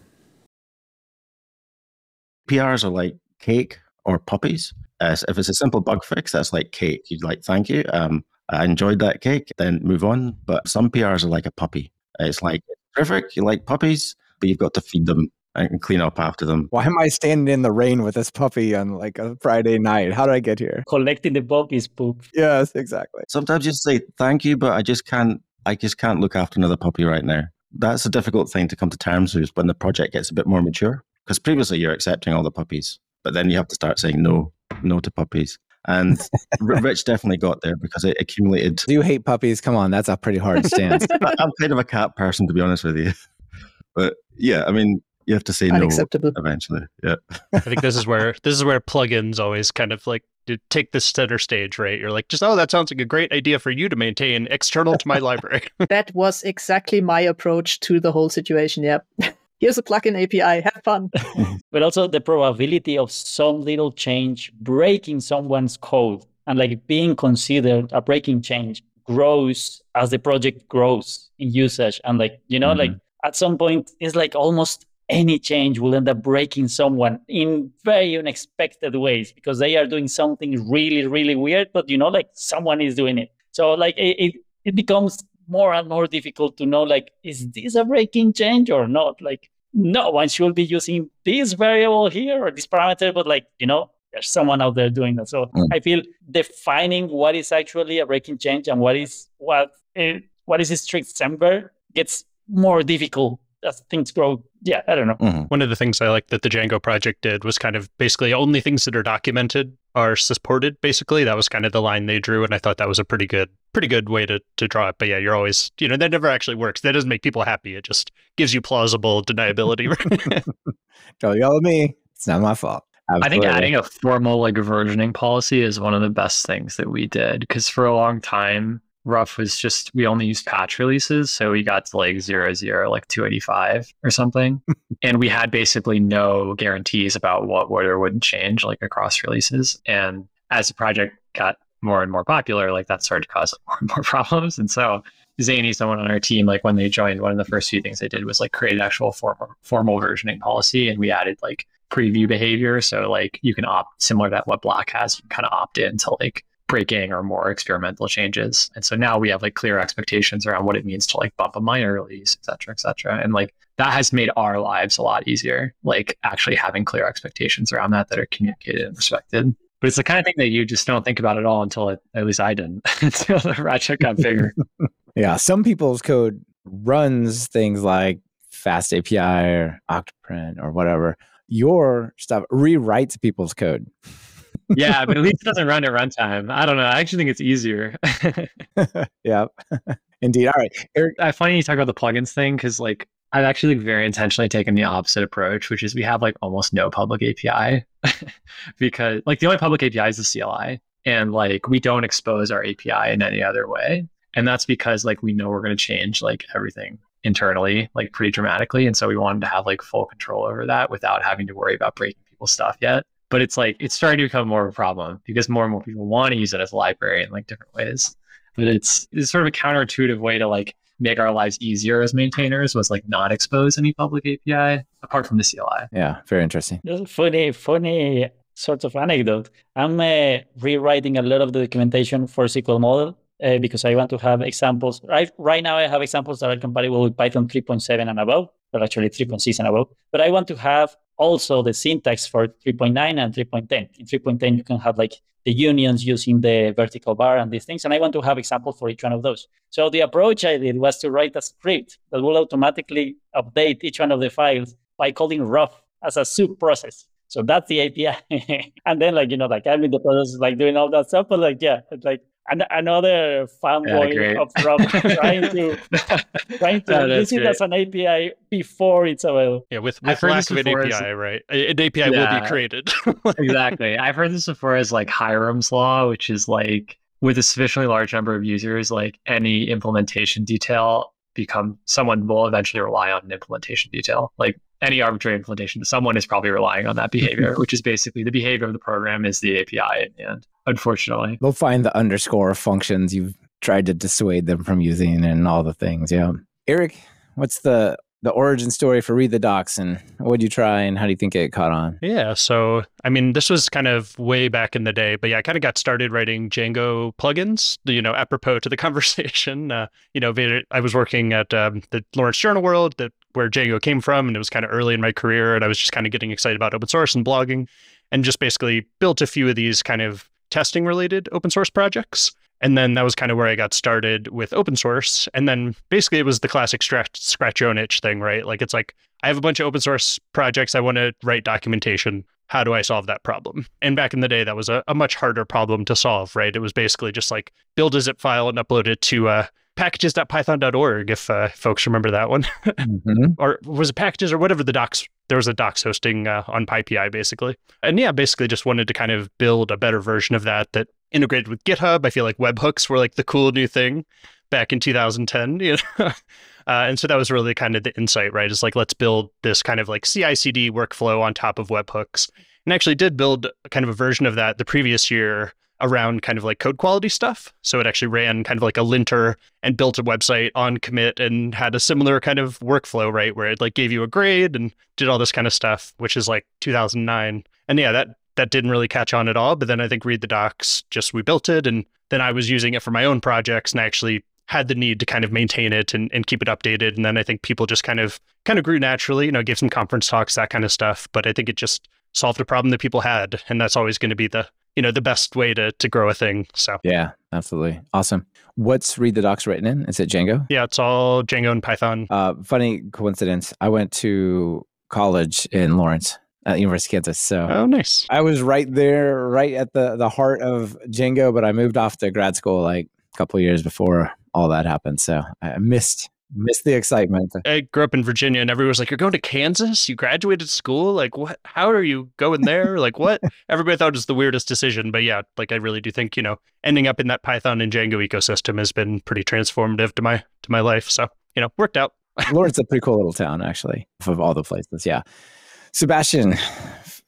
PRs are like cake or puppies. Uh, if it's a simple bug fix, that's like cake. You'd like, thank you. Um, I enjoyed that cake, then move on. But some PRs are like a puppy. It's like, perfect, you like puppies, but you've got to feed them and clean up after them. Why am I standing in the rain with this puppy on like a Friday night? How did I get here? Collecting the puppy's poop. Yes, exactly. Sometimes you say thank you, but I just can't. I just can't look after another puppy right now. That's a difficult thing to come to terms with when the project gets a bit more mature. Because previously you're accepting all the puppies, but then you have to start saying no, no to puppies. And Rich definitely got there because it accumulated. Do you hate puppies? Come on, that's a pretty hard stance. (laughs) I'm kind of a cat person, to be honest with you. (laughs) But yeah, I mean, you have to say no eventually. Yeah. I think this is where this is where plugins always kind of like to take the center stage, right? You're like, just oh, that sounds like a great idea for you to maintain external to my library. (laughs) that was exactly my approach to the whole situation. Yep. Here's a plugin API. Have fun. (laughs) but also the probability of some little change breaking someone's code and like being considered a breaking change grows as the project grows in usage and like you know Mhm. like at some point it's like almost any change will end up breaking someone in very unexpected ways because they are doing something really really weird but you know like someone is doing it so like it, it, it becomes more and more difficult to know like is this a breaking change or not? Like no one should be using this variable here or this parameter but like you know there's someone out there doing that. So Mm. i feel defining what is actually a breaking change and what is what uh, what is a strict semver gets more difficult as things grow. Yeah i don't know. Mhm. One of the things I like that the Django project did was kind of basically only things that are documented are supported. Basically, that was kind of the line they drew, and I thought that was a pretty good, pretty good way to to draw it. But yeah, you're always, you know, that never actually works. That doesn't make people happy. It just gives you plausible deniability. (laughs) (laughs) Don't yell at me. It's not my fault. I think adding a formal like versioning policy is one of the best things that we did because for a long time, Ruff was just we only used patch releases, so we got to like zero zero, like two eighty five or something, (laughs) and we had basically no guarantees about what would or wouldn't change like across releases. And as the project got more and more popular, like that started to cause (laughs) more and more problems. And so Zanie, someone on our team, like when they joined, one of the first few things they did was like create an actual formal formal versioning policy, and we added like preview behavior. So like you can opt similar to what Black has, you can kind of opt in to like breaking or more experimental changes. And so now we have like clear expectations around what it means to like bump a minor release, et cetera, et cetera. And like that has made our lives a lot easier, like actually having clear expectations around that that are communicated and respected. But it's the kind of thing that you just don't think about at all until it, at least I didn't, (laughs) until the ratchet got bigger. (laughs) Yeah, some people's code runs things like Fast API or Octoprint or whatever. Your stuff rewrites people's code. Yeah, but at least it doesn't run at runtime. I don't know. I actually think it's easier. (laughs) yeah, (laughs) Indeed. All right. Eric, uh, I find you talk about the plugins thing because like I've actually like, very intentionally taken the opposite approach, which is we have like almost no public API (laughs) because like the only public API is the CLI, and like we don't expose our API in any other way, and that's because like we know we're going to change like everything internally like pretty dramatically, and so we wanted to have like full control over that without having to worry about breaking people's stuff yet. But it's like it's starting to become more of a problem because more and more people want to use it as a library in like different ways but it's it's sort of a counterintuitive way to like make our lives easier as maintainers was like not expose any public API apart from the CLI. yeah, very interesting. Just a funny, funny sort of anecdote. I'm uh, rewriting a lot of the documentation for SQL model uh, because I want to have examples. Right, right now, I have examples that are compatible with Python 3.7 and above, but actually 3.6 and above. But I want to have also the syntax for 3.9 and 3.10. In 3.10, you can have like the unions using the vertical bar and these things. And I want to have examples for each one of those. So the approach I did was to write a script that will automatically update each one of the files by calling Ruff as a sub process. So that's the API. (laughs) and then like, you know, like I'm in the process like doing all that stuff, but like, yeah, it's like an- another fanboy great. of Ruff trying to (laughs) trying to No, use it as an API before it's available. Yeah, with, with lack of an before API, as- right? An API will be created. (laughs) exactly. I've heard this before as like Hyrum's law, which is like with a sufficiently large number of users, like any implementation detail become someone will eventually rely on an implementation detail. Like any arbitrary implementation, someone is probably relying on that behavior, (laughs) which is basically the behavior of the program is the API in the end. Unfortunately. They'll find the underscore functions you've tried to dissuade them from using and all the things. Yeah. Eric, what's the the origin story for Read the Docs and what did you try and how do you think it caught on? Yeah, so I mean, this was kind of way back in the day, but yeah, I kind of got started writing Django plugins. You know, apropos to the (laughs) conversation, uh, you know, I was working at um, the Lawrence Journal World, that where Django came from, and it was kind of early in my career, and I was just kind of getting excited about open source and blogging, and just basically built a few of these kind of testing related open source projects. And then that was kind of where I got started with open source. And then basically it was the classic scratch, scratch your own itch thing, right? Like it's like, I have a bunch of open source projects. I want to write documentation. How do I solve that problem? And back in the day, that was a, a much harder problem to solve, right? It was basically just like build a zip file and upload it to uh, packages.python.org, if uh, folks remember that one. Mhm. (laughs) or was it packages or whatever the docs there was a docs hosting uh, on PyPI basically. And yeah, basically just wanted to kind of build a better version of that that integrated with GitHub. I feel like webhooks were like the cool new thing back in 2010, you know. (laughs) uh, and so that was really kind of the insight, right? Is like let's build this kind of like CI/CD workflow on top of webhooks. And actually did build kind of a version of that the previous year around kind of like code quality stuff. So it actually ran kind of like a linter and built a website on commit and had a similar kind of workflow, right? Where it like gave you a grade and did all this kind of stuff, which is like 2009. And yeah, that that didn't really catch on at all. But then I think read the docs, just we built it and then I was using it for my own projects and I actually had the need to kind of maintain it and, and keep it updated. And then I think people just kind of kind of grew naturally, you know, gave some conference talks, that kind of stuff. But I think it just solved a problem that people had. And that's always going to be the you know the best way to to grow a thing. So Yeah, absolutely. Awesome. What's Read the Docs written in? Is it Django? yeah, it's all Django and Python. Uh, funny coincidence. I went to college in Lawrence at University of Kansas. So Oh, nice. I was right there, right at the the heart of Django, but I moved off to grad school like a couple of years before all that happened. So I missed missed the excitement. I grew up in Virginia, and everyone was like, "You're going to Kansas? You graduated school? Like, what? How are you going there? (laughs) Like, what?" Everybody thought it was the weirdest decision, but yeah, like I really do think you know ending up in that Python and Django ecosystem has been pretty transformative to my to my life. So you know, worked out. Lawrence is a pretty cool little town, actually, of all the places. Yeah. Sebastian,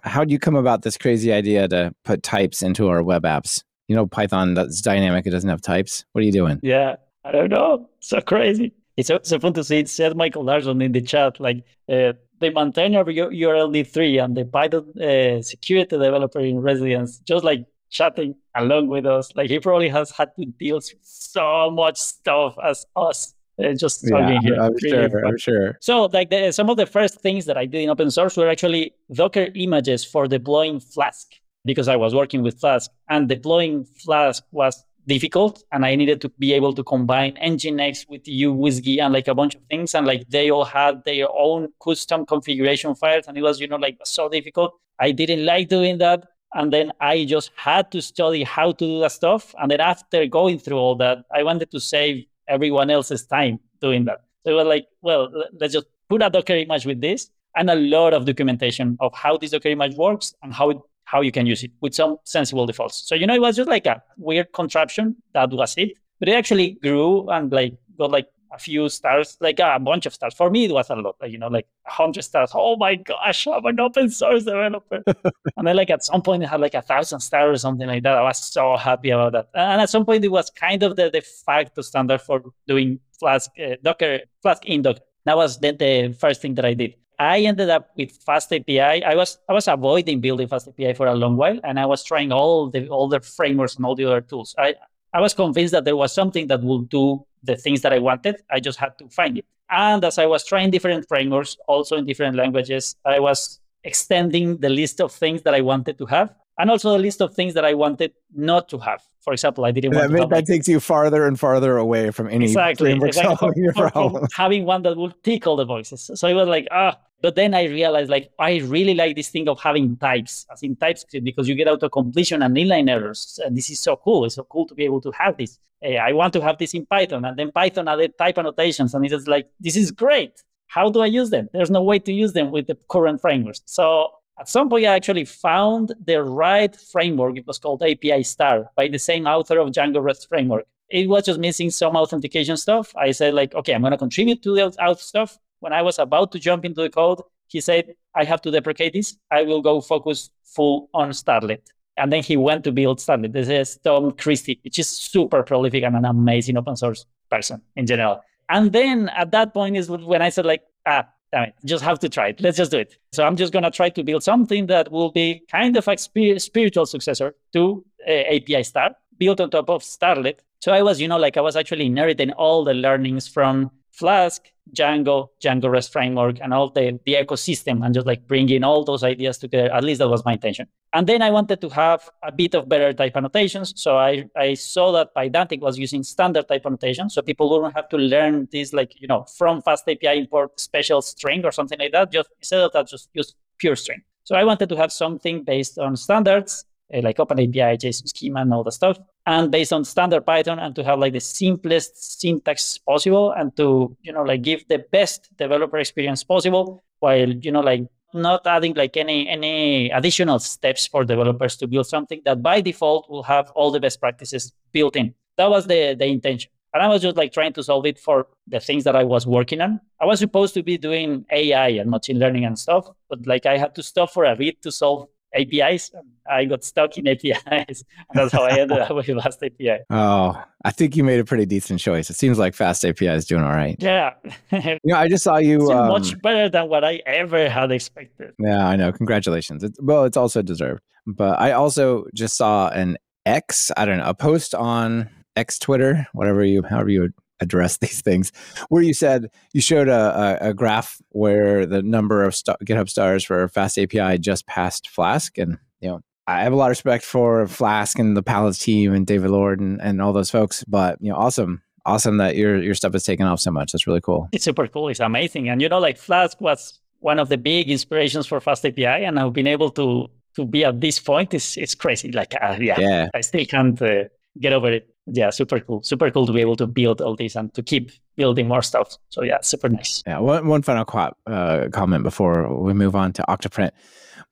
how would you come about this crazy idea to put types into our web apps? You know, Python that's dynamic; it doesn't have types. What are you doing? Yeah, I don't know. So crazy. It's so, so fun to see. It said Michael Larson in the chat, like uh, the maintainer of URL 3 and the Python uh, security developer in residence, just like chatting along with us. Like he probably has had to deal with so much stuff as us. Uh, just talking here. I'm Really sure. fun. I'm sure. So, like the, some of the first things that I did in open source were actually Docker images for deploying Flask because I was working with Flask, and deploying Flask was difficult, and I needed to be able to combine Nginx with UWSGI and like a bunch of things, and like they all had their own custom configuration files, and it was you know like so difficult. I didn't like doing that. And then I just had to study how to do that stuff. And then after going through all that, I wanted to save everyone else's time doing that. So it was like, well, let's just put a Docker image with this and a lot of documentation of how this Docker image works and how it, how you can use it with some sensible defaults. So you know, it was just like a weird contraption. That was it. But it actually grew and like got like a few stars, like a bunch of stars. For me, it was a lot, you know, like a hundred stars. Oh my gosh, I'm an open source developer. (laughs) and then like at some point it had like a thousand stars or something like that. I was so happy about that. And at some point it was kind of the de facto standard for doing Flask uh, Docker Flask in Docker. That was then the first thing that I did. I ended up with Fast API. I was I was avoiding building Fast API for a long while, and I was trying all the all the frameworks and all the other tools. I I was convinced that there was something that would do the things that I wanted. I just had to find it. And as I was trying different frameworks, also in different languages, I was extending the list of things that I wanted to have, and also the list of things that I wanted not to have. For example, I didn't That, want to that like, takes you farther and farther away from any exactly, framework exactly (laughs) solving your problem. having one that will tick all the boxes. So it was like, ah, But then I realized like I really like this thing of having types, as in TypeScript, because you get auto completion and inline errors. And this is so cool. It's so cool to be able to have this. Hey, I want to have this in Python. And then Python added type annotations. And it's like, this is great. How do I use them? There's no way to use them with the current frameworks. So at some point, I actually found the right framework. It was called API Star by the same author of Django REST framework. It was just missing some authentication stuff. I said, like, okay, I'm going to contribute to the auth stuff. When I was about to jump into the code, he said, I have to deprecate this. I will go focus full on Starlette. And then he went to build Starlette. This is Tom Christie, which is super prolific and an amazing open source person in general. And then at that point is when I said, like, ah, damn it, just have to try it. Let's just do it. So I'm just going to try to build something that will be kind of a spiritual successor to uh, API Star, built on top of Starlette. So I was, you know, like I was actually inheriting all the learnings from Flask, Django, Django REST framework, and all the, the ecosystem, and just like bringing all those ideas together. At least that was my intention. And then I wanted to have a bit of better type annotations. So I, I saw that Pydantic was using standard type annotation. So people wouldn't have to learn this, like, you know, from fast API import special string or something like that. Just instead of that, just use pure string. So I wanted to have something based on standards, uh, like OpenAPI, JSON schema, and all the stuff and based on standard Python and to have like the simplest syntax possible and to, you know, like give the best developer experience possible while, you know, like not adding like any any additional steps for developers to build something that by default will have all the best practices built in. That was the the intention. And I was just like trying to solve it for the things that I was working on. I was supposed to be doing AI and machine learning and stuff, but like I had to stop for a bit to solve APIs. I got stuck in APIs. (laughs) That's how I ended up with Fast API. (laughs) Oh, I think you made a pretty decent choice. It seems like Fast API is doing all right. Yeah. (laughs) you know, I just saw you. Um, much better than what I ever had expected. Yeah, I know. Congratulations. It's, well, it's also deserved. But I also just saw an X, I don't know, a post on X Twitter, whatever you, however you address (laughs) these things where you said you showed a, a, a graph where the number of st- github stars for fast api just passed flask and you know i have a lot of respect for flask and the pallets team and david lord and, and all those folks but you know awesome awesome that your your stuff is taken off so much. That's really cool. It's super cool. It's amazing. And you know like flask was one of the big inspirations for fast api and i've been able to to be at this point is it's crazy. Like uh, yeah, yeah, i still can't uh, get over it yeah, super cool. Super cool to be able to build all this and to keep building more stuff. So yeah, super nice. Yeah, one one final qu- uh, comment before we move on to Octoprint,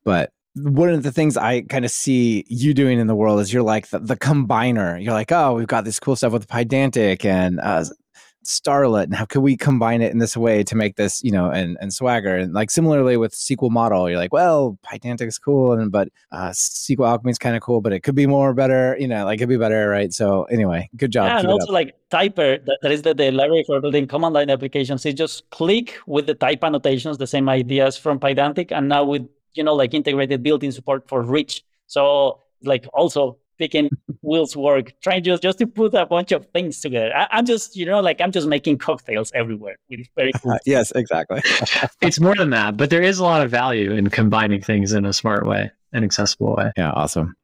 but one of the things I kind of see you doing in the world is you're like the, the combiner. You're like, oh, we've got this cool stuff with Pydantic and uh, Starlette and how could we combine it in this way to make this, you know, and, and Swagger and like similarly with SQL model, you're like, well, Pydantic is cool, and but uh, SQL Alchemy is kind of cool, but it could be more better, you know, like it'd be better, right? So anyway, good job. Yeah, and also like Typer, that, that is the, the library for building command line applications. Is just click with the type annotations, the same ideas from Pydantic, and now with you know like integrated built-in support for Rich. So like also picking Will's work, trying just just to put a bunch of things together. I, am just, you know, like I'm just making cocktails everywhere. It's very cool. (laughs) yes, exactly. (laughs) it's more than that, but there is a lot of value in combining things in a smart way, an accessible way. Yeah, awesome.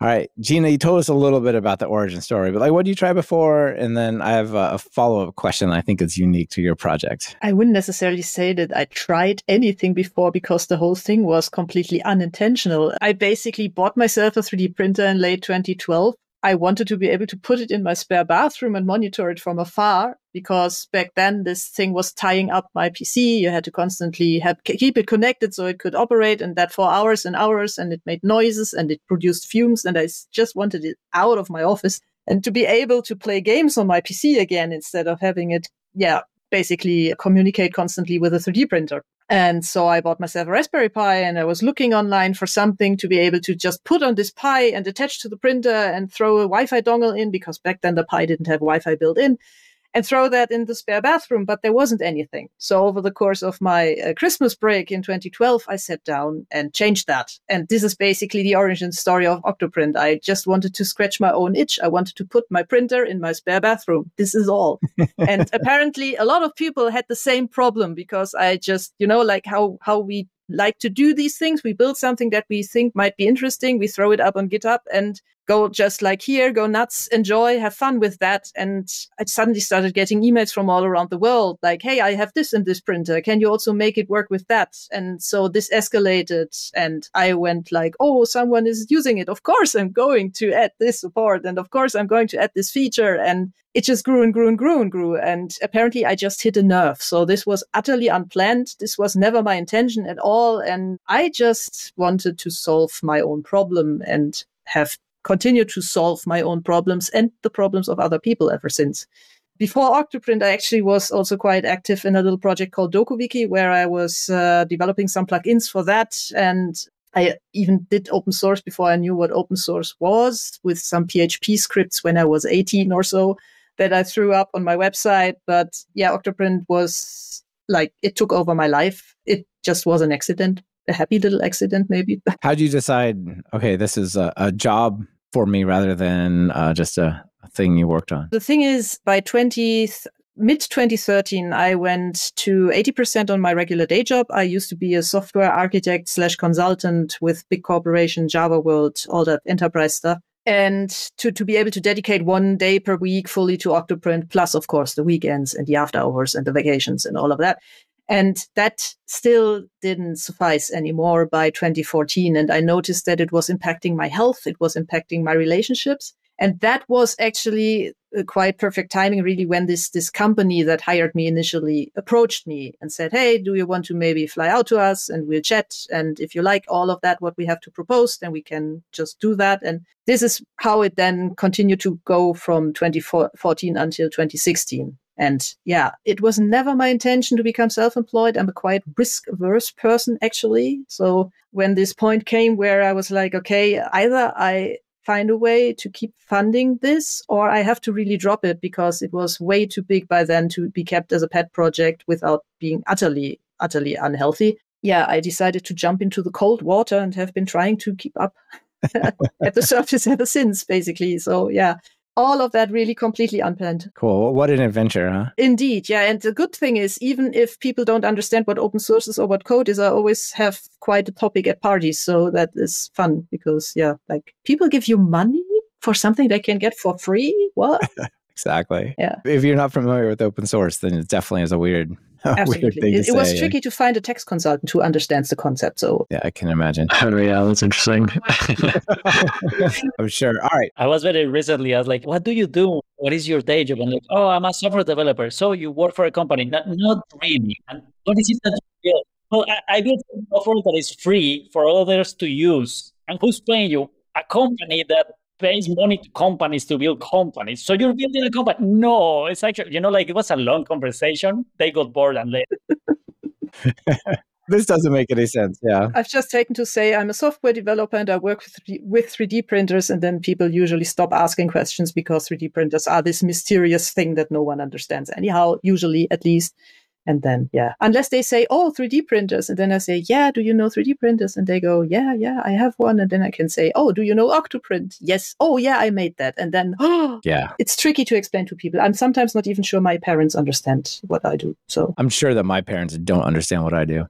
All right, Gina, you told us a little bit about the origin story, but like, what did you try before? And then I have a, follow up question I think is unique to your project. I wouldn't necessarily say that I tried anything before because the whole thing was completely unintentional. I basically bought myself a 3D printer in late 2012 I wanted to be able to put it in my spare bathroom and monitor it from afar because back then this thing was tying up my PC. You had to constantly have, keep it connected so it could operate and that for hours and hours and it made noises and it produced fumes and I just wanted it out of my office and to be able to play games on my PC again instead of having it, yeah, basically communicate constantly with a 3D printer. And so I bought myself a Raspberry Pi and I was looking online for something to be able to just put on this Pi and attach to the printer and throw a Wi Fi dongle in because back then the Pi didn't have Wi Fi built in and throw that in the spare bathroom, but there wasn't anything. So over the course of my uh, Christmas break in 2012, I sat down and changed that. And this is basically the origin story of Octoprint. I just wanted to scratch my own itch. I wanted to put my printer in my spare bathroom. This is all. (laughs) and apparently a lot of people had the same problem because I just, you know, like how, how we like to do these things. We build something that we think might be interesting. We throw it up on GitHub and go just like here, go nuts, enjoy, have fun with that. And I suddenly started getting emails from all around the world like, hey, I have this in this printer. Can you also make it work with that? And so this escalated. And I went like, oh, someone is using it. Of course, I'm going to add this support. And of course, I'm going to add this feature. And it just grew and grew and grew and grew. And apparently, I just hit a nerve. So this was utterly unplanned. This was never my intention at all. And I just wanted to solve my own problem and have continued to solve my own problems and the problems of other people ever since. Before Octoprint, I actually was also quite active in a little project called DokuWiki, where I was uh, developing some plugins for that. And I even did open source before I knew what open source was with some PHP scripts when I was 18 or so that I threw up on my website. But yeah, Octoprint was like, it took over my life. It just was an accident, a happy little accident, maybe. (laughs) How did you decide, okay, this is a, a job for me rather than uh, just a, a thing you worked on? The thing is, by 20, mid 2013 i went to 80% on my regular day job i used to be a software architect slash consultant with big corporation java world all that enterprise stuff and to, to be able to dedicate one day per week fully to octoprint plus of course the weekends and the after hours and the vacations and all of that and that still didn't suffice anymore by 2014 and i noticed that it was impacting my health it was impacting my relationships. And that was actually uh, quite perfect timing really when this this company that hired me initially approached me and said hey do you want to maybe fly out to us and we'll chat? And if you like all of that what we have to propose then we can just do that. And this is how it then continued to go from 2014 until 2016 and yeah, it was never my intention to become self employed. I'm a quite risk averse person, actually. So when this point came where I was like, okay, either I find a way to keep funding this or I have to really drop it because it was way too big by then to be kept as a pet project without being utterly, utterly unhealthy. Yeah, I decided to jump into the cold water and have been trying to keep up (laughs) at the surface ever since, basically. So, yeah, all of that really completely unplanned. Cool. What an adventure, huh? Indeed. Yeah. And the good thing is, even if people don't understand what open source is or what code is, I always have quite a topic at parties. So that is fun because, yeah, like people give you money for something they can get for free. What? (laughs) exactly. Yeah. If you're not familiar with open source, then it definitely is a weird (laughs) Absolutely. It, it, was tricky to find a tax consultant who understands the concept. So yeah, I can imagine. (laughs) Oh yeah, that's interesting. (laughs) I'm sure. All right. I was very recently. I was like, "What do you do? What is your day job?" And like, "Oh, I'm a software developer." So you work for a company? Not, not really. And what is it that you build? Well, I, I built software that is free for others to use. And who's paying you? A company that pays money to companies to build companies. So you're building a company. No, it's actually, you know, like it was a long conversation. They got bored and left. (laughs) this doesn't make any sense. Yeah. I've just taken to say I'm a software developer and I work with, 3D, with 3D printers. And then people usually stop asking questions because 3D printers are this mysterious thing that no one understands, anyhow, usually at least. And then, yeah, unless they say, oh, 3D printers. And then I say, yeah, do you know 3D printers? And they go, yeah, yeah, I have one. And then I can say, oh, do you know Octoprint? Yes. Oh, yeah, I made that. And then, oh, (gasps) yeah, it's tricky to explain to people. I'm sometimes not even sure my parents understand what I do. So I'm sure that my parents don't understand what I do.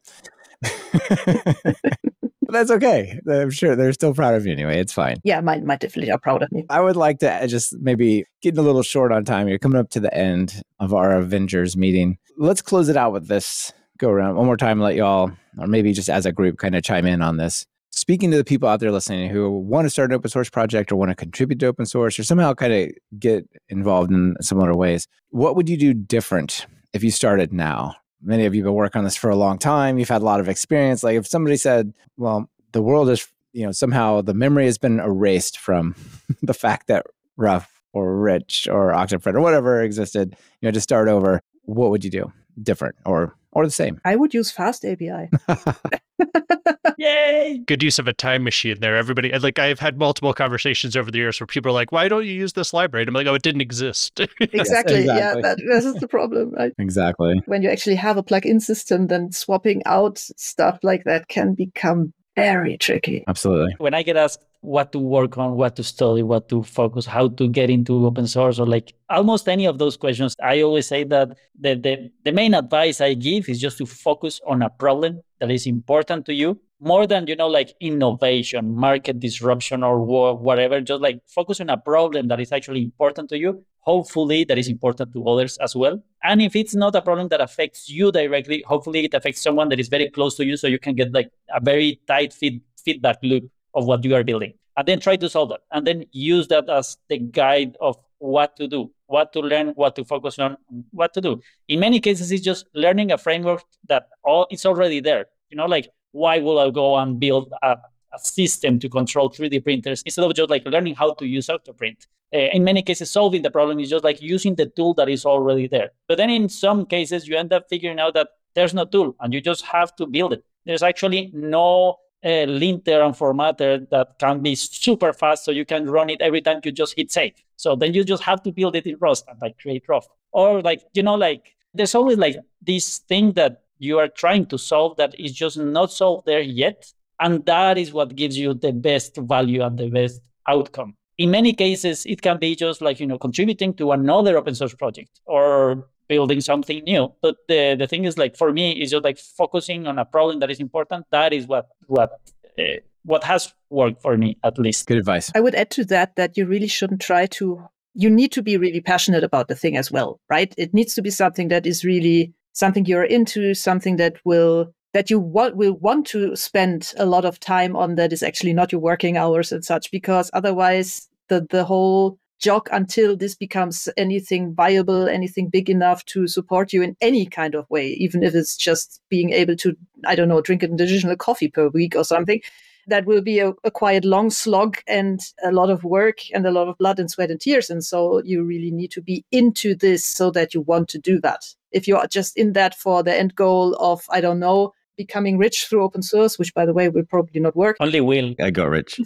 (laughs) that's okay. I'm sure they're still proud of you anyway. It's fine. Yeah, my, my definitely are proud of me. I would like to uh, just maybe getting a little short on time. You're coming up to the end of our Avengers meeting. Let's close it out with this go around one more time. Let y'all, or maybe just as a group, kind of chime in on this. Speaking to the people out there listening who want to start an open source project or want to contribute to open source or somehow kind of get involved in similar ways, what would you do different if you started now many of you have been working on this for a long time. You've had a lot of experience. Like if somebody said, well, the world is, you know, somehow the memory has been erased from (laughs) the fact that Ruff or Rich or Octoprint or whatever existed, you know, to start over, what would you do different or or the same? I would use Fast API. (laughs) Yay! Good use of a time machine there. Everybody, like, I've had multiple conversations over the years where people are like, "Why don't you use this library?" And I'm like, "Oh, it didn't exist." (laughs) exactly. exactly. Yeah, that, this is the problem, right? Exactly. When you actually have a plug-in system, then swapping out stuff like that can become very tricky. Absolutely. When I get asked what to work on, what to study, what to focus, how to get into open source, or like almost any of those questions, I always say that the, the, the main advice I give is just to focus on a problem that is important to you more than you know like innovation market disruption or whatever just like focus on a problem that is actually important to you hopefully that is important to others as well. And if it's not a problem that affects you directly hopefully it affects someone that is very close to you so you can get like a very tight feed, feedback loop of what you are building. And then try to solve that. And then use that as the guide of what to do what to learn what to focus on what to do. In many cases it's just learning a framework that all it's already there. You know like why will i go and build a, a system to control 3d printers instead of just like learning how to use octoprint uh, in many cases solving the problem is just like using the tool that is already there but then in some cases you end up figuring out that there's no tool and you just have to build it there's actually no a linter and formatter that can be super fast so you can run it every time you just hit save. So then you just have to build it in Rust and like create Ruff. Or like, you know, like there's always like this thing that you are trying to solve that is just not solved there yet. And that is what gives you the best value and the best outcome. In many cases, it can be just like, you know, contributing to another open source project or building something new. But the, the thing is like for me it's just like focusing on a problem that is important. That is what what uh, what has worked for me at least. Good advice. I would add to that that you really shouldn't try to you need to be really passionate about the thing as well, right? It needs to be something that is really something you're into, something that will that you want, will want to spend a lot of time on that is actually not your working hours and such because otherwise the the whole jog until this becomes anything viable, anything big enough to support you in any kind of way, even if it's just being able to, I don't know, drink an additional coffee per week or something. That will be a, a quite long slog and a lot of work and a lot of blood and sweat and tears. And so you really need to be into this so that you want to do that. If you're just in that for the end goal of, I don't know, becoming rich through open source, which by the way will probably not work. Only will. I got rich.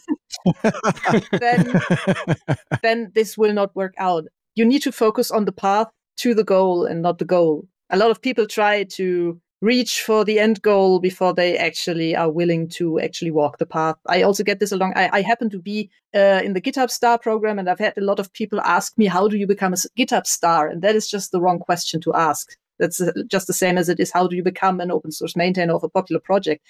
(laughs) (laughs) then, then this will not work out. You need to focus on the path to the goal and not the goal. A lot of people try to reach for the end goal before they actually are willing to actually walk the path. I also get this along. I, I happen to be uh, in the GitHub star program, and I've had a lot of people ask me, "How do you become a GitHub star?" And that is just the wrong question to ask. That's uh, just the same as it is. How do you become an open source maintainer of a popular project?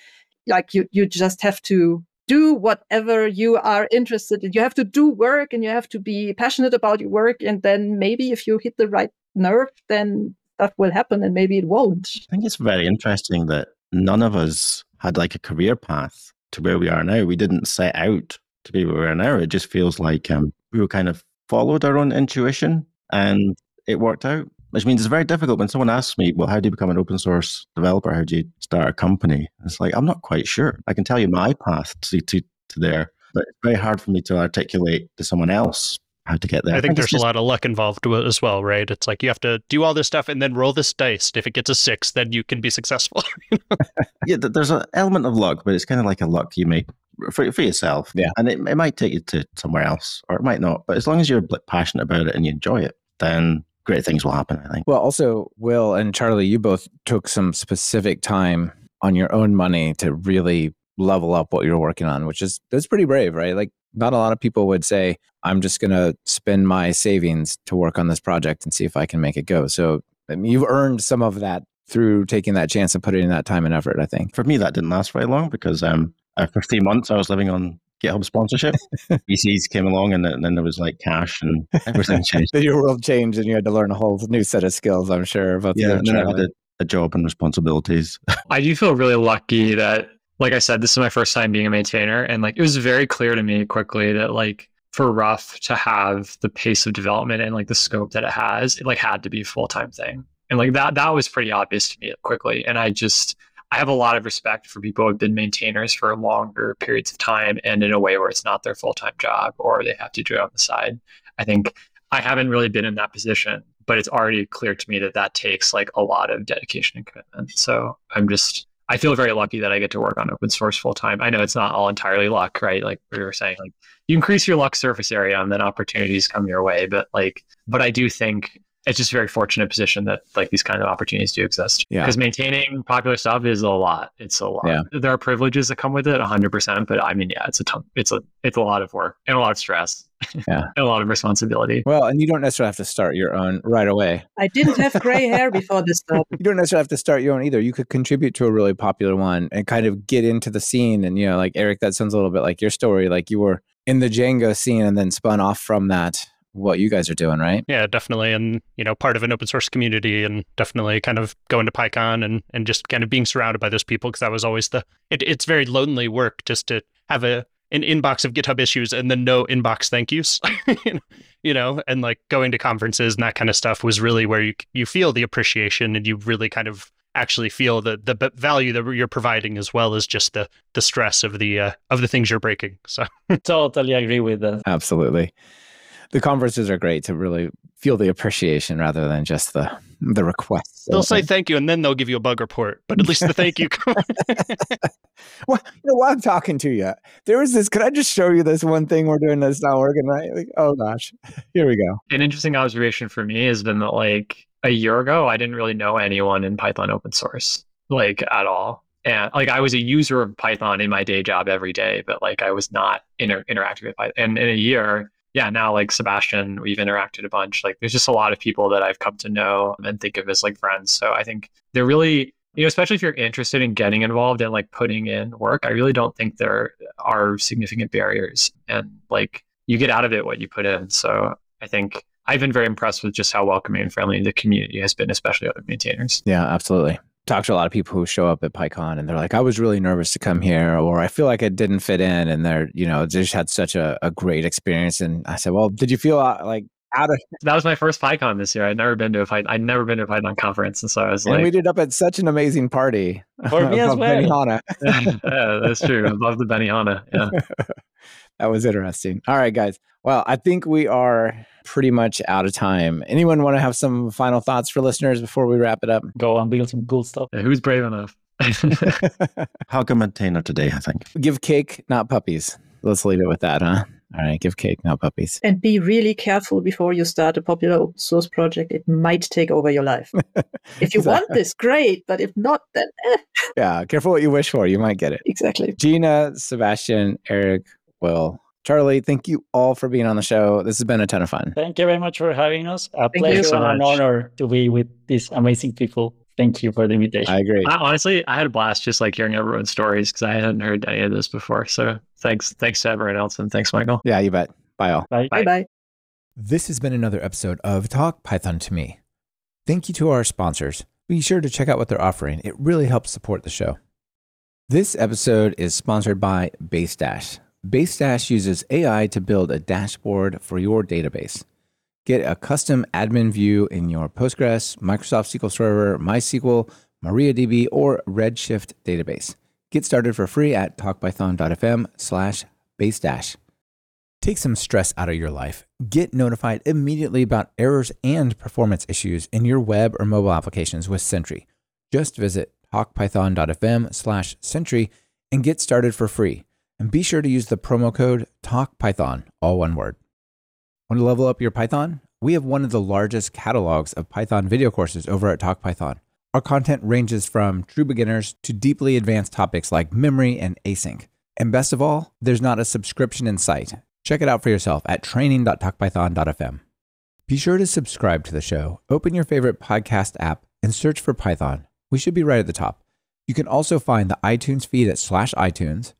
Like you, you just have to do whatever you are interested in. You have to do work and you have to be passionate about your work. And then maybe if you hit the right nerve, then that will happen and maybe it won't. I think it's very interesting that none of us had like a career path to where we are now. We didn't set out to be where we are now. It just feels like um, we were kind of followed our own intuition and it worked out which means it's very difficult when someone asks me, well, how do you become an open source developer? How do you start a company? It's like, I'm not quite sure. I can tell you my path to, to, to there, but it's very hard for me to articulate to someone else how to get there. I think, I there's just... a lot of luck involved as well, right? It's like you have to do all this stuff and then roll this dice. If it gets a six, then you can be successful. (laughs) (laughs) yeah, there's an element of luck, but it's kind of like a luck you make for, for yourself. Yeah. And it, it might take you to somewhere else or it might not. But as long as you're passionate about it and you enjoy it, then great things will happen, I think. Well, also, Will and Charlie, you both took some specific time on your own money to really level up what you're working on, which is that's pretty brave, right? Like not a lot of people would say, I'm just going to spend my savings to work on this project and see if I can make it go. So I mean, you've earned some of that through taking that chance and putting in that time and effort, I think. For me, that didn't last very long because um, for three months I was living on GitHub sponsorship. (laughs) VCs came along, and then there was like cash, and everything (laughs) changed. then your world changed, and you had to learn a whole new set of skills. I'm sure. About yeah, and then I had a, a job and responsibilities. (laughs) I do feel really lucky that, like I said, this is my first time being a maintainer, and like it was very clear to me quickly that like for Ruff to have the pace of development and like the scope that it has, it like had to be a full time thing, and like that that was pretty obvious to me quickly, and I just I have a lot of respect for people who have been maintainers for longer periods of time and in a way where it's not their full time job or they have to do it on the side. I think I haven't really been in that position, but it's already clear to me that that takes like a lot of dedication and commitment. So I'm just, I feel very lucky that I get to work on open source full time. I know it's not all entirely luck, right? Like we were saying, like you increase your luck surface area and then opportunities come your way. But like, but I do think it's just a very fortunate position that like these kind of opportunities do exist. Yeah. Because maintaining popular stuff is a lot. It's a lot. Yeah. There are privileges that come with it, hundred percent. But I mean, yeah, it's a ton. It's a it's a lot of work and a lot of stress. Yeah. (laughs) and a lot of responsibility. Well, and you don't necessarily have to start your own right away. I didn't have gray hair (laughs) before this started. You don't necessarily have to start your own either. You could contribute to a really popular one and kind of get into the scene. And, you know, like Eric, that sounds a little bit like your story. Like you were in the Django scene and then spun off from that, what you guys are doing, right? Yeah, definitely. And, you know, part of an open source community and definitely kind of going to PyCon and, and just kind of being surrounded by those people because that was always the, it, it's very lonely work just to have a, an inbox of GitHub issues and then no inbox thank yous, (laughs) you know, and like going to conferences and that kind of stuff was really where you, you feel the appreciation and you really kind of actually feel the the value that you're providing as well as just the the stress of the uh, of the things you're breaking. So (laughs) Totally agree with that. Absolutely. The conferences are great to really feel the appreciation rather than just the the requests. they'll say thank you and then they'll give you a bug report, but at least the thank you. (laughs) (laughs) well, you know, while I'm talking to you, there was this. Could I just show you this one thing we're doing that's not working right? Like, oh gosh, here we go. An interesting observation for me has been that like a year ago, I didn't really know anyone in Python open source, like at all. And like I was a user of Python in my day job every day, but like I was not inter- interacting with Python. And in a year, yeah, now like Sebastian, we've interacted a bunch. Like there's just a lot of people that I've come to know and think of as like friends. So I think they're really, you know, especially if you're interested in getting involved and like putting in work, I really don't think there are significant barriers. And like you get out of it what you put in. So I think I've been very impressed with just how welcoming and friendly the community has been, especially other maintainers. Yeah, absolutely. Talk to a lot of people who show up at PyCon and they're like, I was really nervous to come here, or I feel like I didn't fit in. And they're, you know, they just had such a, a great experience. And I said, Well, did you feel uh, like out of That was my first PyCon this year. I'd never been to a Python. I'd never been to a Python conference, and so I was like and we like, ended up at such an amazing party. (laughs) For me as well. Benihana. (laughs) yeah, that's true. I love the Benihana. Yeah. (laughs) that was interesting. All right, guys. Well, I think we are pretty much out of time. Anyone want to have some final thoughts for listeners before we wrap it up? Go and build some cool stuff. Yeah, Who's brave enough? (laughs) (laughs) Helga maintainer today, I think. give cake, not puppies. Let's leave it with that, huh? All right, give cake, not puppies. And be really careful before you start a popular open source project. It might take over your life. (laughs) If you want this, great. But if not, then eh. Yeah, careful what you wish for. You might get it. exactly. Gina, Sebastian, Eric, Will, Charlie, thank you all for being on the show. This has been a ton of fun. Thank you very much for having us. A Thank pleasure so and an honor to be with these amazing people. Thank you for the invitation. I agree. I, honestly, I had a blast just like hearing everyone's stories because I hadn't heard any of this before. So thanks, thanks to everyone else, and thanks, Michael. Yeah, you bet. Bye all. Bye. Bye. Bye bye. This has been another episode of Talk Python to Me. Thank you to our sponsors. Be sure to check out what they're offering. It really helps support the show. This episode is sponsored by BaseDash. BaseDash uses AI to build a dashboard for your database. Get a custom admin view in your Postgres, Microsoft SQL Server, MySQL, MariaDB, or Redshift database. Get started for free at talkpython.fm slash basedash. Take some stress out of your life. Get notified immediately about errors and performance issues in your web or mobile applications with Sentry. Just visit talkpython.fm slash Sentry and get started for free. And be sure to use the promo code TALKPython, all one word. Want to level up your Python? We have one of the largest catalogs of Python video courses over at TalkPython. Our content ranges from true beginners to deeply advanced topics like memory and async. And best of all, there's not a subscription in sight. Check it out for yourself at training.talkpython.fm. Be sure to subscribe to the show, open your favorite podcast app, and search for Python. We should be right at the top. You can also find the iTunes feed at slash iTunes,